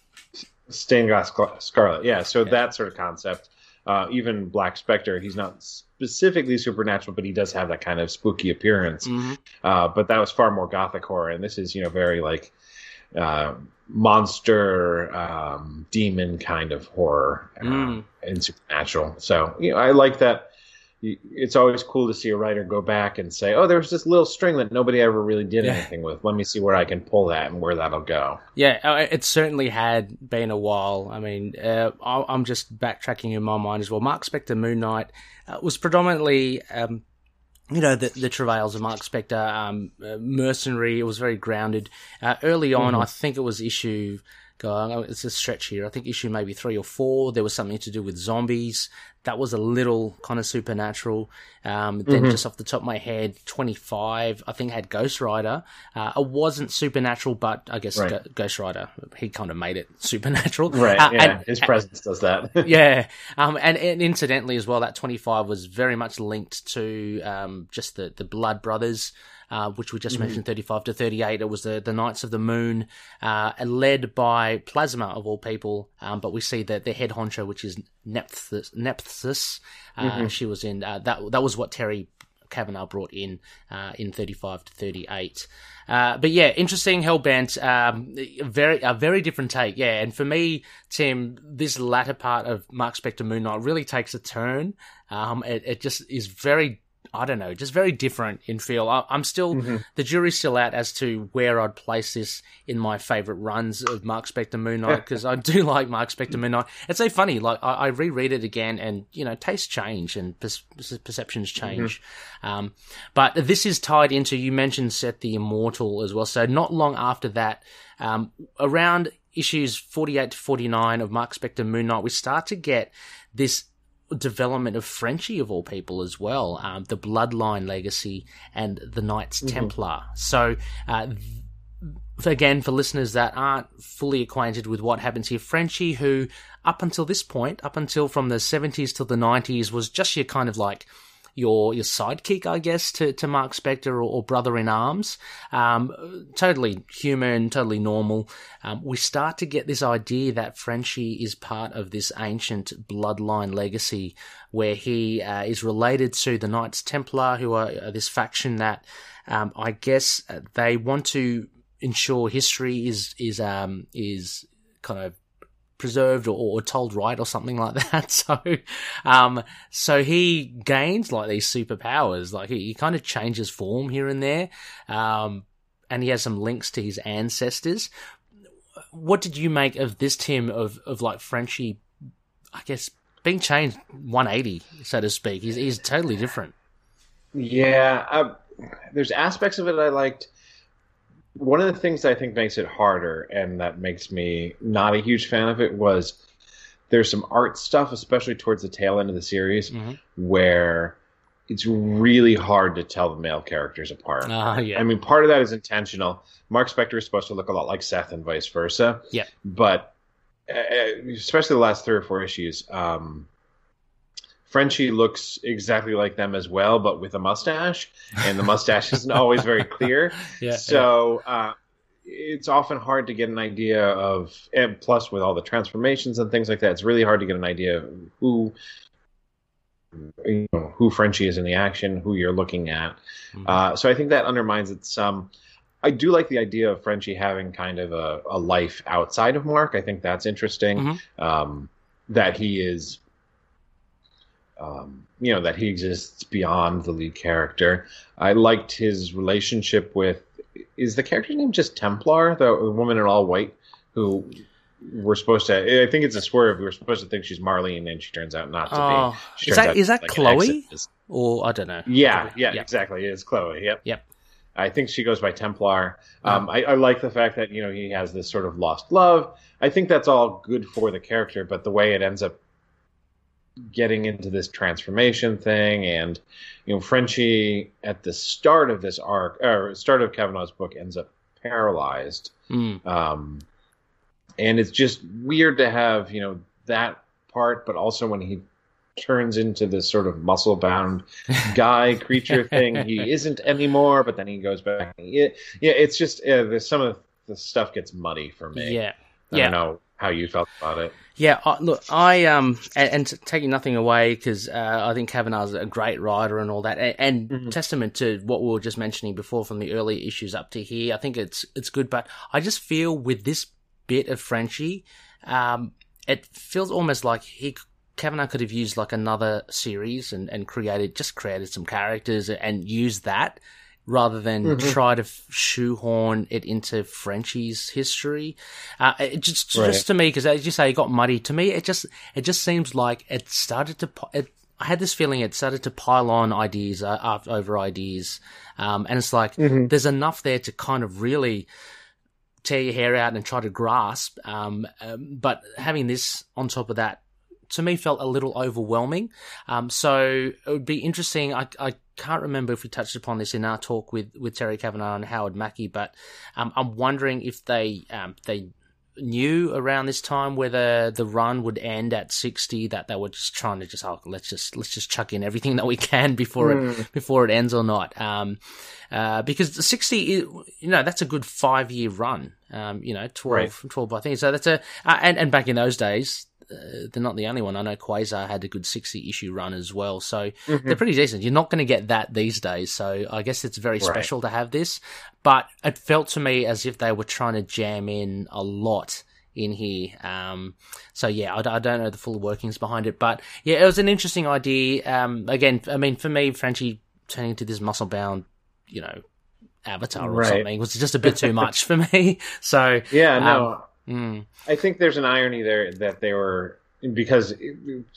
stained glass scarlet. Yeah, so yeah. that sort of concept. Uh, even Black Spectre, he's not specifically supernatural, but he does have that kind of spooky appearance. Mm-hmm. Uh, but that was far more gothic horror, and this is you know very like uh, monster um, demon kind of horror uh, mm. and supernatural. So you know, I like that it's always cool to see a writer go back and say, "Oh, there's this little string that nobody ever really did yeah. anything with. Let me see where I can pull that and where that'll go." Yeah, uh, it certainly had been a while. I mean, uh, I'm just backtracking in my mind as well. Mark Spector Moon Knight uh, was predominantly. Um, you know the the travails of Mark Spector, um, uh, mercenary. It was very grounded. Uh, early on, mm-hmm. I think it was issue going. It's a stretch here. I think issue maybe three or four. There was something to do with zombies that was a little kind of supernatural. Um, then mm-hmm. just off the top of my head, 25, I think had Ghost Rider. Uh, it wasn't supernatural, but I guess right. Ghost Rider, he kind of made it supernatural. Right. Uh, yeah. And, His presence does that. yeah. Um, and, and, incidentally as well, that 25 was very much linked to, um, just the, the Blood Brothers uh, which we just mm-hmm. mentioned, 35 to 38. It was the, the Knights of the Moon, uh, led by Plasma, of all people. Um, but we see that the head honcho, which is Nephthys, Nephthys uh, mm-hmm. she was in, uh, that, that was what Terry Kavanagh brought in uh, in 35 to 38. Uh, but yeah, interesting Hellbent. Um, very a very different take. Yeah, and for me, Tim, this latter part of Mark Spector Moon Knight really takes a turn. Um, it, it just is very I don't know, just very different in feel. I, am still mm-hmm. the jury's still out as to where I'd place this in my favorite runs of Mark Spector Moon Knight because I do like Mark Spector Moon Knight. It's so funny, like I, I reread it again, and you know, tastes change and per- perceptions mm-hmm. change. Mm-hmm. Um, but this is tied into you mentioned Set the Immortal as well. So not long after that, um, around issues 48 to 49 of Mark Spector Moon Knight, we start to get this development of Frenchie of all people as well, um, the Bloodline legacy and the Knights mm-hmm. Templar. So, uh, again, for listeners that aren't fully acquainted with what happens here, Frenchie, who up until this point, up until from the 70s to the 90s, was just your kind of like your your sidekick, I guess, to, to Mark Spector or, or brother in arms. Um, totally human, totally normal. Um, we start to get this idea that Frenchie is part of this ancient bloodline legacy where he uh, is related to the Knights Templar, who are, this faction that um, I guess they want to ensure history is is um, is kind of preserved or, or, told right or something like that. So, um, so he gains like these superpowers. Like he, he kind of changes form here and there. Um, and he has some links to his ancestors. What did you make of this Tim of, of like Frenchie, I guess, being changed 180, so to speak? He's, he's totally different. Yeah. Uh, there's aspects of it I liked one of the things I think makes it harder and that makes me not a huge fan of it was there's some art stuff, especially towards the tail end of the series, mm-hmm. where it's really hard to tell the male characters apart. Uh, yeah. I mean, part of that is intentional. Mark Spector is supposed to look a lot like Seth and vice versa. Yeah. But uh, especially the last three or four issues, um, Frenchie looks exactly like them as well, but with a mustache, and the mustache isn't always very clear. yeah, so yeah. Uh, it's often hard to get an idea of, and plus with all the transformations and things like that, it's really hard to get an idea of who you know, who Frenchie is in the action, who you're looking at. Mm-hmm. Uh, so I think that undermines it some. I do like the idea of Frenchie having kind of a, a life outside of Mark. I think that's interesting. Mm-hmm. Um, that he is um, you know that he exists beyond the lead character. I liked his relationship with is the character's name just Templar, the woman in all white who we're supposed to. I think it's a swerve. We are supposed to think she's Marlene, and she turns out not to oh, be. Is that is that like Chloe? Or I don't know. Yeah, yeah, yep. exactly. It's Chloe. Yep. Yep. I think she goes by Templar. Um, I, I, like the fact that you know he has this sort of lost love. I think that's all good for the character, but the way it ends up getting into this transformation thing and you know Frenchie at the start of this arc or start of Kavanagh's book ends up paralyzed mm. um, and it's just weird to have you know that part but also when he turns into this sort of muscle bound guy creature thing he isn't anymore but then he goes back yeah, yeah it's just uh, there's some of the stuff gets muddy for me yeah I yeah. don't know how you felt about it. Yeah, uh, look, I um, and, and taking nothing away because uh, I think Kavanagh's a great writer and all that, and, and mm-hmm. testament to what we were just mentioning before from the early issues up to here. I think it's it's good, but I just feel with this bit of Frenchie, um, it feels almost like he Kavanagh could have used like another series and, and created just created some characters and used that rather than mm-hmm. try to shoehorn it into Frenchie's history. Uh, it just right. just to me because as you say, it got muddy. To me, it just it just seems like it started to. It, I had this feeling it started to pile on ideas uh, over ideas, um, and it's like mm-hmm. there's enough there to kind of really tear your hair out and try to grasp. Um, um, but having this on top of that to me felt a little overwhelming. Um, so it would be interesting. I, I can't remember if we touched upon this in our talk with, with Terry Kavanagh and Howard Mackie, but um, I'm wondering if they um, they knew around this time whether the run would end at 60 that they were just trying to just oh let's just let's just chuck in everything that we can before mm. it hmm. before it ends or not um, uh, because the 60 is, you know that's a good five year run um, you know 12 right. 12 I think so that's a uh, and and back in those days they're not the only one. I know Quasar had a good 60 issue run as well. So mm-hmm. they're pretty decent. You're not going to get that these days. So I guess it's very special to have this. But it felt to me as if they were trying to jam in a lot in here. Um, so yeah, I, I, don't know the full workings behind it, but yeah, it was an interesting idea. Um, again, I mean, for me, Frenchie turning into this muscle bound, you know, avatar or right. something was just a bit too much for me. So yeah, no, um, Mm. I think there's an irony there that they were because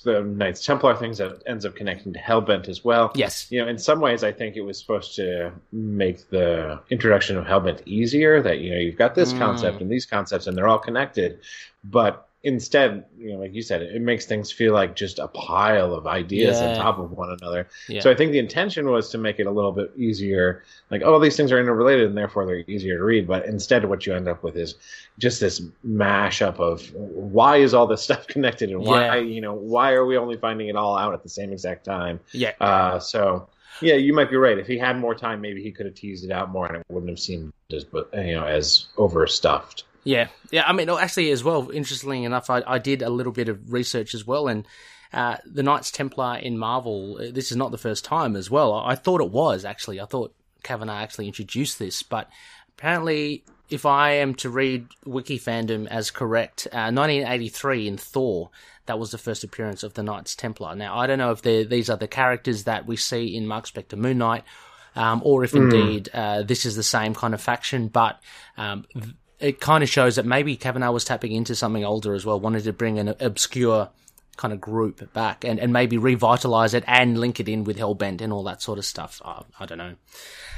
the Knights Templar things that ends up connecting to Hellbent as well. Yes, you know, in some ways, I think it was supposed to make the introduction of Hellbent easier. That you know, you've got this mm. concept and these concepts, and they're all connected. But instead, you know, like you said, it makes things feel like just a pile of ideas yeah. on top of one another. Yeah. So I think the intention was to make it a little bit easier, like, oh, these things are interrelated and therefore they're easier to read. But instead, what you end up with is just this mashup of why is all this stuff connected and why, yeah. you know, why are we only finding it all out at the same exact time? Yeah. Uh, so. Yeah, you might be right. If he had more time, maybe he could have teased it out more, and it wouldn't have seemed as, you know, as overstuffed. Yeah, yeah. I mean, actually, as well. Interestingly enough, I, I did a little bit of research as well, and uh, the Knights Templar in Marvel. Uh, this is not the first time as well. I, I thought it was actually. I thought Kavanagh actually introduced this, but apparently, if I am to read Wiki fandom as correct, uh, 1983 in Thor, that was the first appearance of the Knights Templar. Now, I don't know if these are the characters that we see in Mark Spector Moon Knight, um, or if mm. indeed uh, this is the same kind of faction, but um, it kind of shows that maybe Kavanagh was tapping into something older as well, wanted to bring an obscure kind of group back and, and maybe revitalize it and link it in with Hellbent and all that sort of stuff. I, I don't know.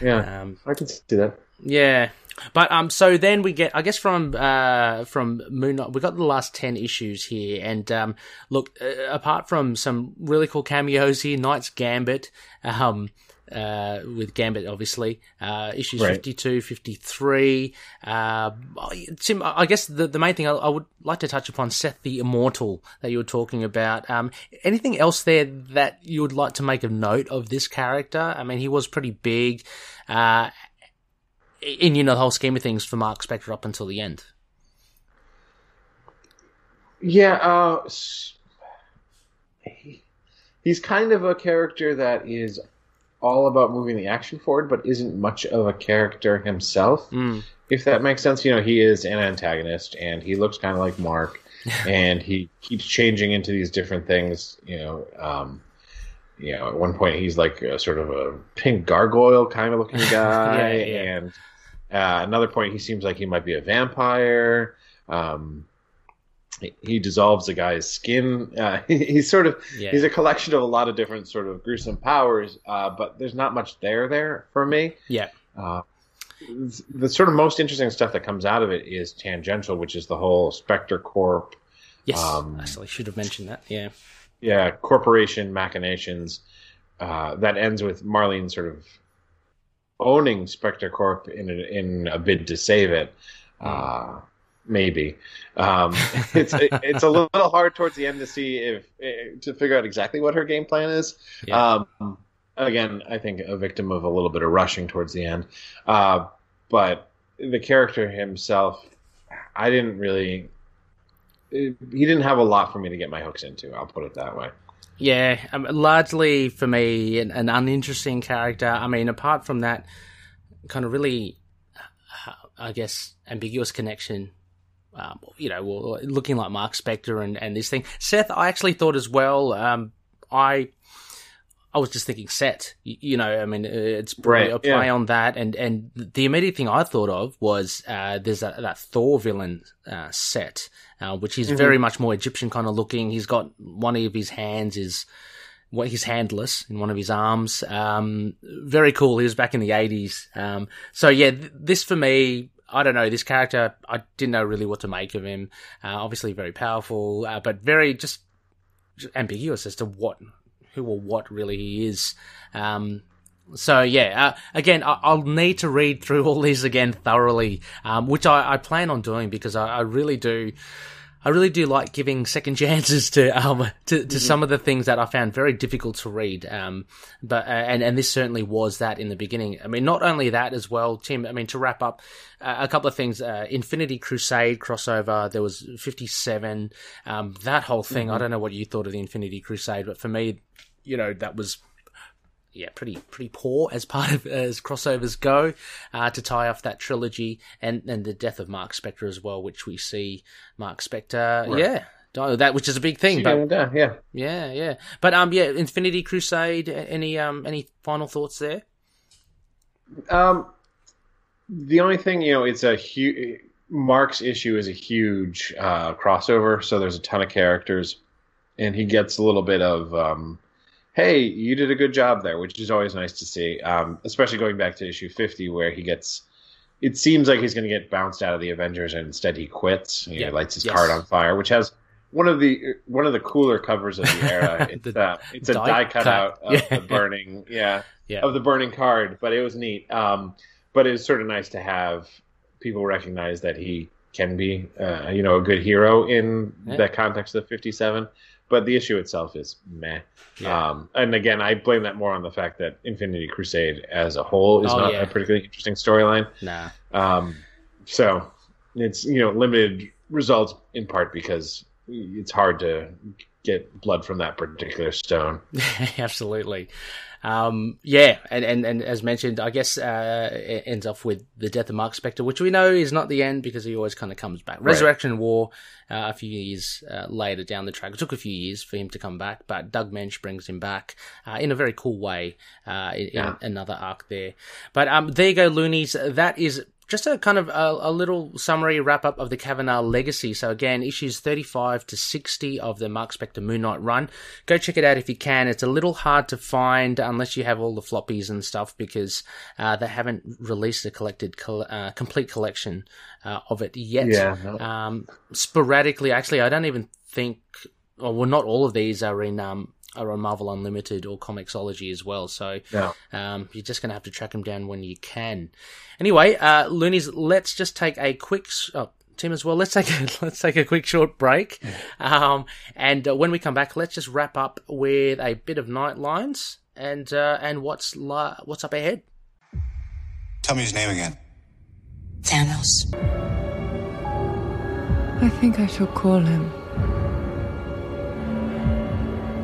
Yeah, um, I can see that. Yeah, but um, so then we get, I guess, from uh, from Moon Knight, we got the last ten issues here, and um, look, uh, apart from some really cool cameos here, Knight's Gambit, um, uh, with Gambit, obviously. Uh, issues right. 52, 53. Uh, Tim, I guess the, the main thing I, I, would like to touch upon, Seth the Immortal, that you were talking about. Um, anything else there that you would like to make a note of this character? I mean, he was pretty big, uh, in, you know, the whole scheme of things for Mark Spector up until the end. Yeah, uh, he's kind of a character that is all about moving the action forward, but isn't much of a character himself. Mm. If that makes sense, you know, he is an antagonist, and he looks kind of like Mark, and he keeps changing into these different things. You know, um, you know, at one point he's like a, sort of a pink gargoyle kind of looking guy, yeah, yeah. and uh, another point he seems like he might be a vampire. Um, he dissolves a guy's skin. Uh, he's sort of yeah. he's a collection of a lot of different sort of gruesome powers, uh, but there's not much there there for me. Yeah. Uh, the sort of most interesting stuff that comes out of it is tangential, which is the whole Spectre Corp. Yes, um, actually, should have mentioned that. Yeah. Yeah, corporation machinations. Uh, that ends with Marlene sort of owning Spectre Corp in a, in a bid to save it. Uh, maybe. Um, it's it's a little hard towards the end to see if eh, to figure out exactly what her game plan is. Yeah. Um, again, I think a victim of a little bit of rushing towards the end, uh, but the character himself, I didn't really. he didn't have a lot for me to get my hooks into. I'll put it that way. Yeah, um, largely for me, an, an, uninteresting character. I mean, apart from that, kind of really, uh, I guess, ambiguous connection. Um, you know, looking like Mark Spector and, and this thing. Seth, I actually thought as well. Um, I I was just thinking set. You, know, I mean, it's right, a play yeah. on that, and and the immediate thing I thought of was uh, there's that, that Thor villain uh, set, uh, which is mm-hmm. very much more Egyptian kind of looking. He's got one of his hands is what he's handless in one of his arms. Um, very cool. He was back in the eighties. Um, so yeah, th- this for me. I don't know this character. I didn't know really what to make of him. Uh, obviously, very powerful, uh, but very just ambiguous as to what who or what really he is. Um, so yeah, uh, again, I- will need to read through all these again thoroughly, um, which I-, I, plan on doing because I, I really do. I really do like giving second chances to um to, to mm-hmm. some of the things that I found very difficult to read. Um, but uh, and and this certainly was that in the beginning. I mean, not only that as well, Tim. I mean, to wrap up, uh, a couple of things. Uh, Infinity Crusade crossover. There was fifty seven. Um, that whole thing. Mm-hmm. I don't know what you thought of the Infinity Crusade, but for me, you know, that was yeah, pretty pretty poor as part of as crossovers go uh, to tie off that trilogy and and the death of Mark Spector as well, which we see Mark Spector, right. yeah. That which is a big thing, but yeah, yeah, yeah. But um, yeah, Infinity Crusade. Any um, any final thoughts there? Um, the only thing you know, it's a huge Mark's issue is a huge uh, crossover, so there's a ton of characters, and he gets a little bit of um, hey, you did a good job there, which is always nice to see. Um, especially going back to issue 50, where he gets. It seems like he's going to get bounced out of the Avengers, and instead he quits. He lights his yes. card on fire, which has one of the one of the cooler covers of the era. It's, the uh, it's a die, die cutout cut. of yeah. the burning, yeah, yeah, of the burning card. But it was neat. Um, but it was sort of nice to have people recognize that he can be, uh, you know, a good hero in yeah. the context of 57 but the issue itself is meh. Yeah. Um, and again, I blame that more on the fact that Infinity Crusade as a whole is oh, not yeah. a particularly interesting storyline. Nah. Um, so it's you know limited results in part because it's hard to get blood from that particular stone. Absolutely. Um, yeah, and, and, and as mentioned, I guess uh, it ends off with the death of Mark Spector, which we know is not the end because he always kind of comes back. Resurrection right. War, uh, a few years uh, later down the track. It took a few years for him to come back, but Doug Moench brings him back uh, in a very cool way uh, in, yeah. in, another arc there. But um, there you go, loonies. That is just a kind of a, a, little summary wrap up of the Kavanagh legacy. So again, issues 35 to 60 of the Mark Spector Moon Knight run. Go check it out if you can. It's a little hard to find unless you have all the floppies and stuff because uh, they haven't released a collected uh, complete collection uh, of it yet. Yeah. Um, sporadically, actually, I don't even think. Well, not all of these are in um, are on Marvel Unlimited or Comixology as well. So yeah. um, you're just going to have to track them down when you can. Anyway, uh, Loonies, let's just take a quick. Oh, Tim as well. Let's take a, let's take a quick short break, um, and uh, when we come back, let's just wrap up with a bit of night lines and uh, and what's li- what's up ahead. Tell me his name again. Thanos. I think I shall call him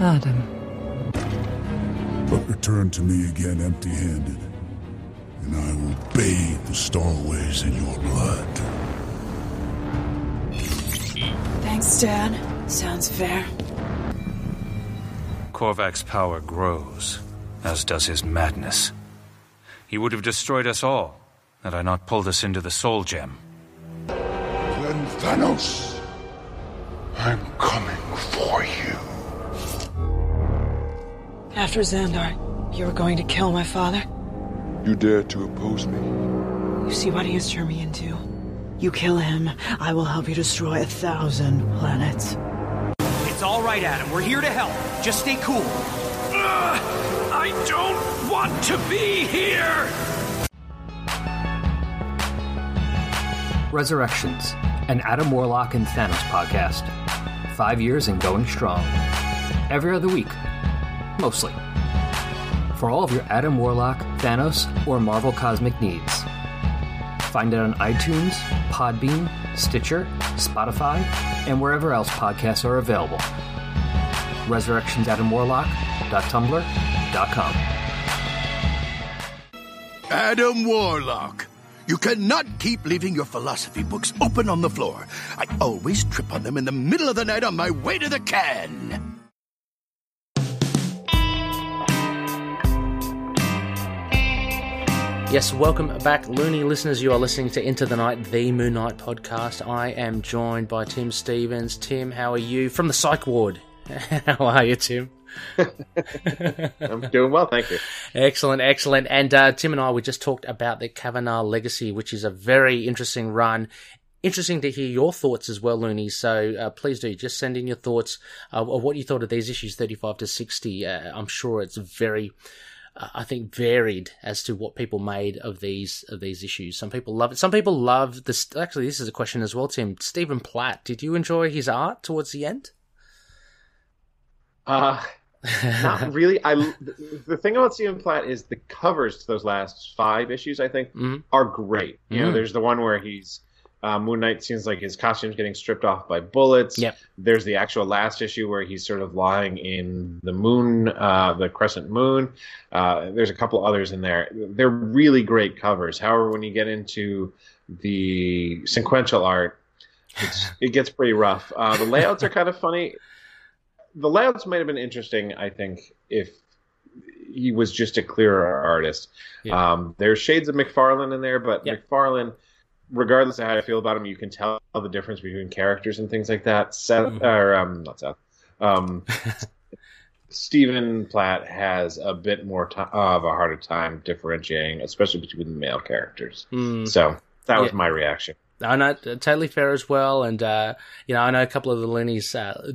Adam. But return to me again empty handed, and I will bathe the Starways in your blood. Thanks, Dad. Sounds fair. Korvac's power grows, as does his madness. He would have destroyed us all, had I not pulled us into the Soul Gem. Then Thanos, I'm coming for you. After Xandar, you were going to kill my father? You dare to oppose me? You see what he has turned me into. You kill him, I will help you destroy a thousand planets. It's all right, Adam. We're here to help. Just stay cool. Uh, I don't want to be here! Resurrections, an Adam Warlock and Thanos podcast. Five years and going strong. Every other week mostly. For all of your Adam Warlock, Thanos, or Marvel cosmic needs. Find it on iTunes, Podbean, Stitcher, Spotify, and wherever else podcasts are available. ResurrectionSAdamWarlock.tumblr.com. Adam Warlock. You cannot keep leaving your philosophy books open on the floor. I always trip on them in the middle of the night on my way to the can. Yes, welcome back, loony listeners. You are listening to Into the Night, the Moon Knight podcast. I am joined by Tim Stevens. Tim, how are you? From the psych ward. how are you, Tim? I'm doing well, thank you. Excellent, excellent. And uh, Tim and I, we just talked about the Kavanagh Legacy, which is a very interesting run. Interesting to hear your thoughts as well, Looney. So uh, please do just send in your thoughts uh, of what you thought of these issues 35 to 60. Uh, I'm sure it's very I think varied as to what people made of these of these issues. Some people love it. Some people love this. Actually, this is a question as well, Tim. Stephen Platt, did you enjoy his art towards the end? Uh not really. I the thing about Stephen Platt is the covers to those last five issues. I think mm-hmm. are great. You Mhm. know, there's the one where he's uh, Moon Knight seems like his costume's getting stripped off by bullets. Yep. There's the actual last issue where he's sort of lying in the moon, uh, the crescent moon. Uh, there's a couple others in there. They're really great covers. However, when you get into the sequential art, it's, it gets pretty rough. Uh, the layouts are kind of funny. The layouts might have been interesting, I think, if he was just a clearer artist. Yeah. Um, there's shades of McFarlane in there, but McFarlane, regardless of how I feel about him, you can tell the difference between characters and things like that. Seth, Mhm. or um, not Seth, um, Stephen Platt has a bit more ti of a harder time differentiating, especially between the male characters. Hmm. So that was Yeah. my reaction. I know totally fair as well, and uh, you know I know a couple of the loonies uh,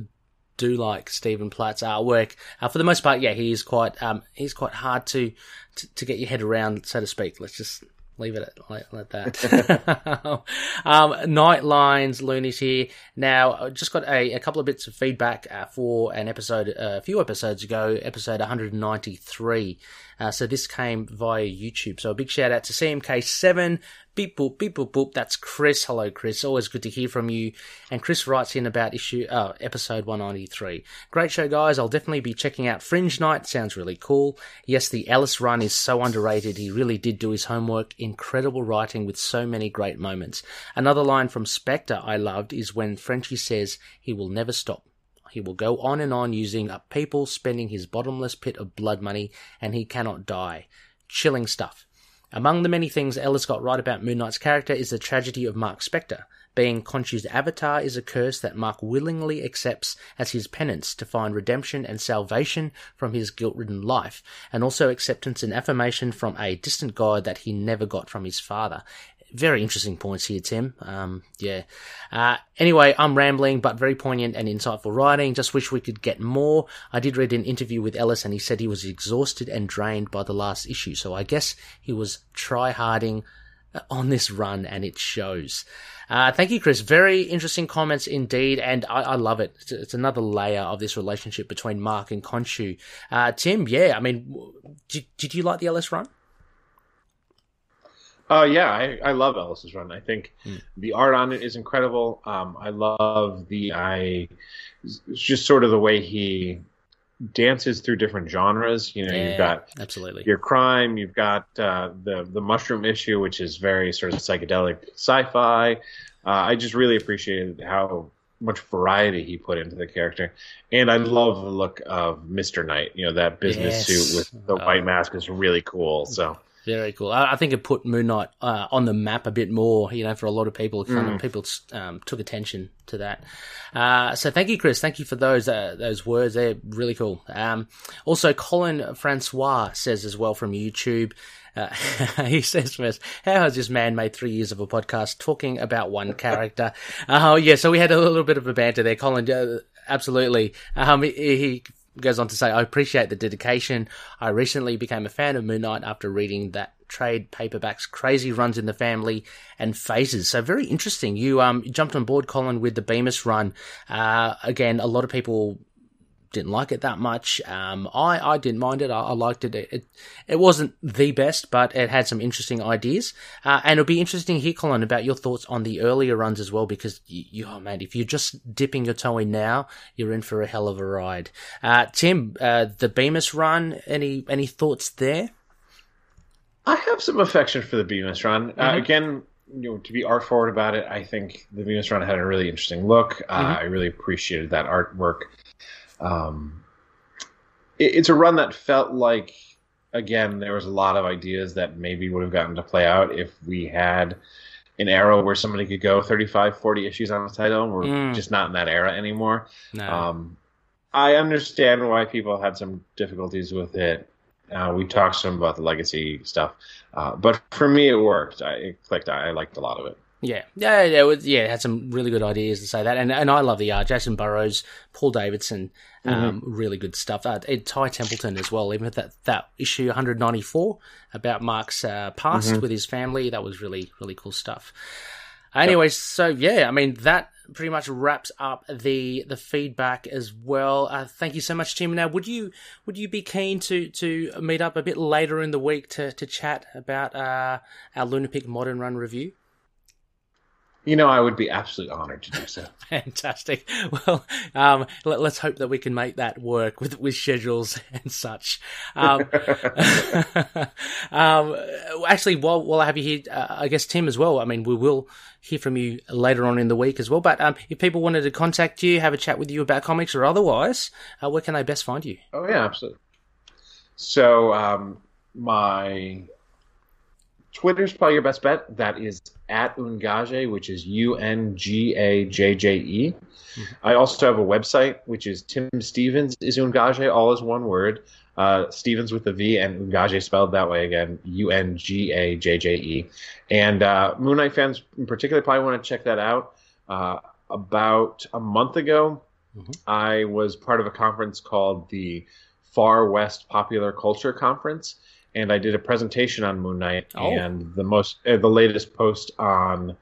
do like Stephen Platt's artwork. Uh, for the most part, yeah, he is quite um, he's quite hard to, to to get your head around, so to speak. Let's just leave it at like, like that. um, Night Lines Loonies here. Now, I just got a, a couple of bits of feedback uh, for an episode uh, a few episodes ago, episode 193. Uh, so this came via YouTube. So a big shout out to CMK7. Beep boop, beep boop boop. That's Chris. Hello, Chris. Always good to hear from you. And Chris writes in about issue, uh, episode 193. Great show, guys. I'll definitely be checking out Fringe Night. Sounds really cool. Yes, the Ellis run is so underrated. He really did do his homework. Incredible writing with so many great moments. Another line from Spectre I loved is when Frenchie says he will never stop. He will go on and on using up people, spending his bottomless pit of blood money, and he cannot die. Chilling stuff. Among the many things Ellis got right about Moon Knight's character is the tragedy of Mark Spector. Being Khonshu's avatar is a curse that Mark willingly accepts as his penance to find redemption and salvation from his guilt-ridden life, and also acceptance and affirmation from a distant god that he never got from his father. Very interesting points here, Tim. Um, yeah. Uh, anyway, I'm rambling, but very poignant and insightful writing. Just wish we could get more. I did read an interview with Ellis, and he said he was exhausted and drained by the last issue. So I guess he was try-harding on this run, and it shows. Uh, thank you, Chris. Very interesting comments indeed, and I, I love it. It's, it's another layer of this relationship between Mark and Khonshu. Uh, Tim, yeah, I mean, did, did you like the Ellis run? Oh yeah, I, I love Ellis's run. I think the art on it is incredible. Um, I love the I, it's just sort of the way he dances through different genres. You know, Yeah, you've got absolutely. your crime, you've got uh, the the mushroom issue, which is very sort of psychedelic sci-fi. Uh, I just really appreciated how much variety he put into the character, and I love the look of Mister Knight. You know, that business Yes. suit with the white mask is really cool. So. Very cool. I, I think it put Moon Knight uh, on the map a bit more. You know, for a lot of people, kind of Mm. people um, took attention to that. Uh, so thank you, Chris. Thank you for those uh, those words. They're really cool. Um, also, Colin Francois says as well from YouTube. Uh, he says first, how has this man made three years of a podcast talking about one character? Oh, yeah. So we had a little bit of a banter there, Colin. Uh, absolutely. Um, he, he goes on to say, I appreciate the dedication. I recently became a fan of Moon Knight after reading that trade paperbacks, Crazy Runs in the Family, and Phases. So very interesting. You um jumped on board, Colin, with the Bemis run. Uh, again, a lot of people didn't like it that much. Um, I, I didn't mind it. I, I liked it. it. it. wasn't the best, but it had some interesting ideas. Uh, and it'll be interesting to hear, Colin, about your thoughts on the earlier runs as well, because you, you oh man, if you're just dipping your toe in now, you're in for a hell of a ride. Uh, Tim, uh, the Bemis run, any any thoughts there? I have some affection for the Bemis run. Uh, mm-hmm. again, you know, to be art forward about it, I think the Bemis run had a really interesting look. Uh, mm-hmm. I really appreciated that artwork. Um, it, it's a run that felt like, again, there was a lot of ideas that maybe would have gotten to play out if we had an era where somebody could go 35, 40 issues on the title. We're mm. just not in that era anymore. No. Um, I understand why people had some difficulties with it. Uh, we talked some about the legacy stuff, uh, but for me, it worked. I, it clicked. I, I liked a lot of it. Yeah, yeah, yeah, it, was, yeah. It had some really good ideas to say that, and and I love the art. Jacen Burrows, Paul Davidson, um, mm-hmm. really good stuff. Uh, Ty Templeton as well. Even that that issue 194 about Mark's uh, past mm-hmm. with his family, that was really really cool stuff. Anyway, so yeah, I mean that pretty much wraps up the the feedback as well. Uh, thank you so much, Tim. Now, would you would you be keen to to meet up a bit later in the week to to chat about uh, our Lunapic Modern Run review? You know, I would be absolutely honored to do so. Fantastic. Well, um, let, us hope that we can make that work with with schedules and such. Um, um, actually, while while I have you here, uh, I guess Tim as well. I mean, we will hear from you later on in the week as well. But um, if people wanted to contact you, have a chat with you about comics or otherwise, uh, where can they best find you? Oh yeah, absolutely. So um, my Twitter's probably your best bet. That is at Ungajje, which is U N G A J J E. Mm-hmm. Also have a website, which is Tim Stevens is Ungajje, all is one word. Uh, Stevens with a V and Ungajje spelled that way again, U N G A J J E. And uh, Moon Knight fans in particular probably want to check that out. Uh, about a month ago, mm-hmm. I was part of a conference called the Far West Popular Culture Conference and I did a presentation on Moon Knight. Oh. And the most, uh, the latest post on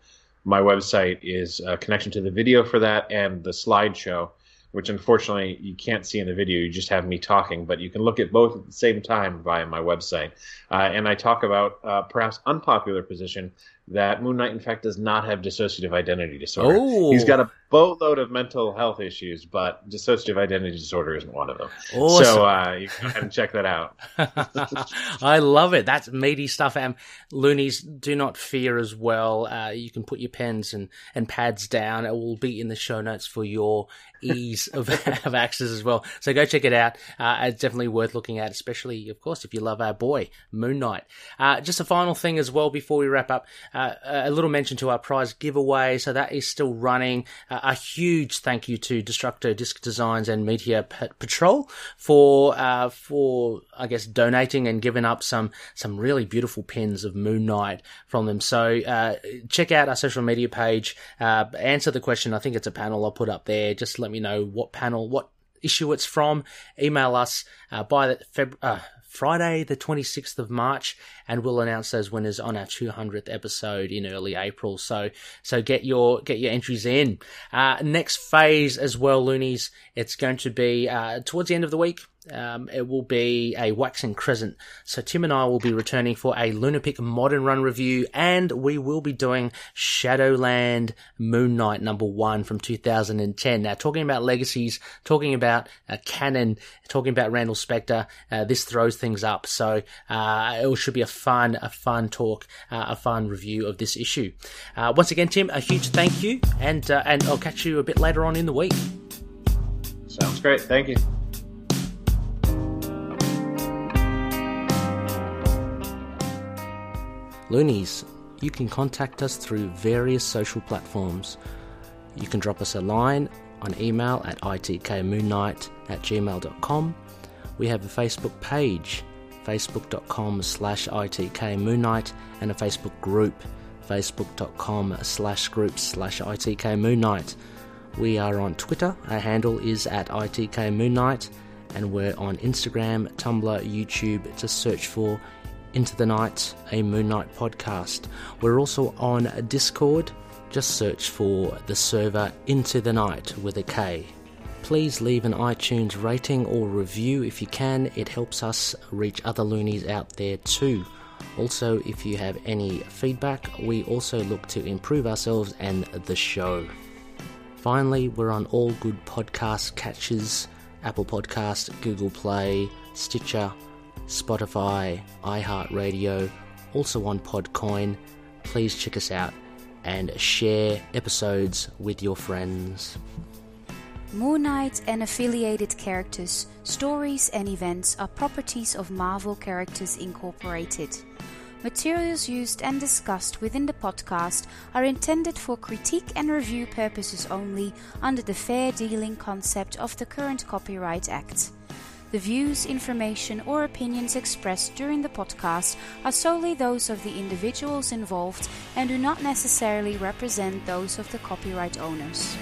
my website is a connection to the video for that and the slideshow, which unfortunately you can't see in the video. You just have me talking, but you can look at both at the same time via my website. Uh, and I talk about uh, perhaps unpopular position that Moon Knight, in fact, does not have dissociative identity disorder. Oh. He's got a boatload of mental health issues, but dissociative identity disorder isn't one of them. Awesome. So uh, you can go ahead and check that out. I love it. That's meaty stuff. Um, loonies, do not fear as well. Uh, you can put your pens and, and pads down. It will be in the show notes for your ease of, of access as well. So go check it out. Uh, it's definitely worth looking at, especially, of course, if you love our boy, Moon Knight. Uh, just a final thing as well before we wrap up. Uh, a little mention to our prize giveaway. So that is still running. Uh, a huge thank you to Destructo Disc Designs and Media Patrol for uh, for I guess donating and giving up some some really beautiful pins of Moon Knight from them. So uh, check out our social media page. Answer the question. I think it's a panel I'll put up there. Just let me know what panel, what issue it's from. Email us uh, by the Feb- uh, Friday, the 26th of March, and we'll announce those winners on our 200th episode in early April. So, so get your, get your entries in. Uh, next phase as well, Loonies, it's going to be, uh, towards the end of the week. Um, it will be a waxing crescent. So Tim and I will be returning for a Lunapic Modern Run review, and we will be doing Shadowland Moon Knight number one from 2010. Now, talking about legacies, talking about uh, canon, talking about Randall Spector, uh, this throws things up. So uh, it should be a fun, a fun talk, uh, a fun review of this issue. Uh, once again, Tim, a huge thank you, and uh, and I'll catch you a bit later on in the week. Sounds great. Thank you. Loonies, you can contact us through various social platforms. You can drop us a line on email at itkmoonnight at gmail.com. We have a Facebook page, facebook.com slash itkmoonnight, and a Facebook group, facebook.com slash groups slash itkmoonnight. We are on Twitter, our handle is at itkmoonnight, and we're on Instagram, Tumblr, YouTube. to search for into the Night, a Moon Knight podcast. We're also on Discord. Just search for the server Into the Night with a K. Please leave an iTunes rating or review if you can. It helps us reach other loonies out there too. Also, if you have any feedback, we also look to improve ourselves and the show. Finally, we're on all good podcast catches Apple Podcast, Google Play, Stitcher, Spotify, iHeartRadio, also on Podcoin. Please check us out and share episodes with your friends. Moon Knight and affiliated characters, stories, and events are properties of Marvel Characters Incorporated. Materials used and discussed within the podcast are intended for critique and review purposes only under the fair dealing concept of the current Copyright Act. The views, information, or opinions expressed during the podcast are solely those of the individuals involved and do not necessarily represent those of the copyright owners.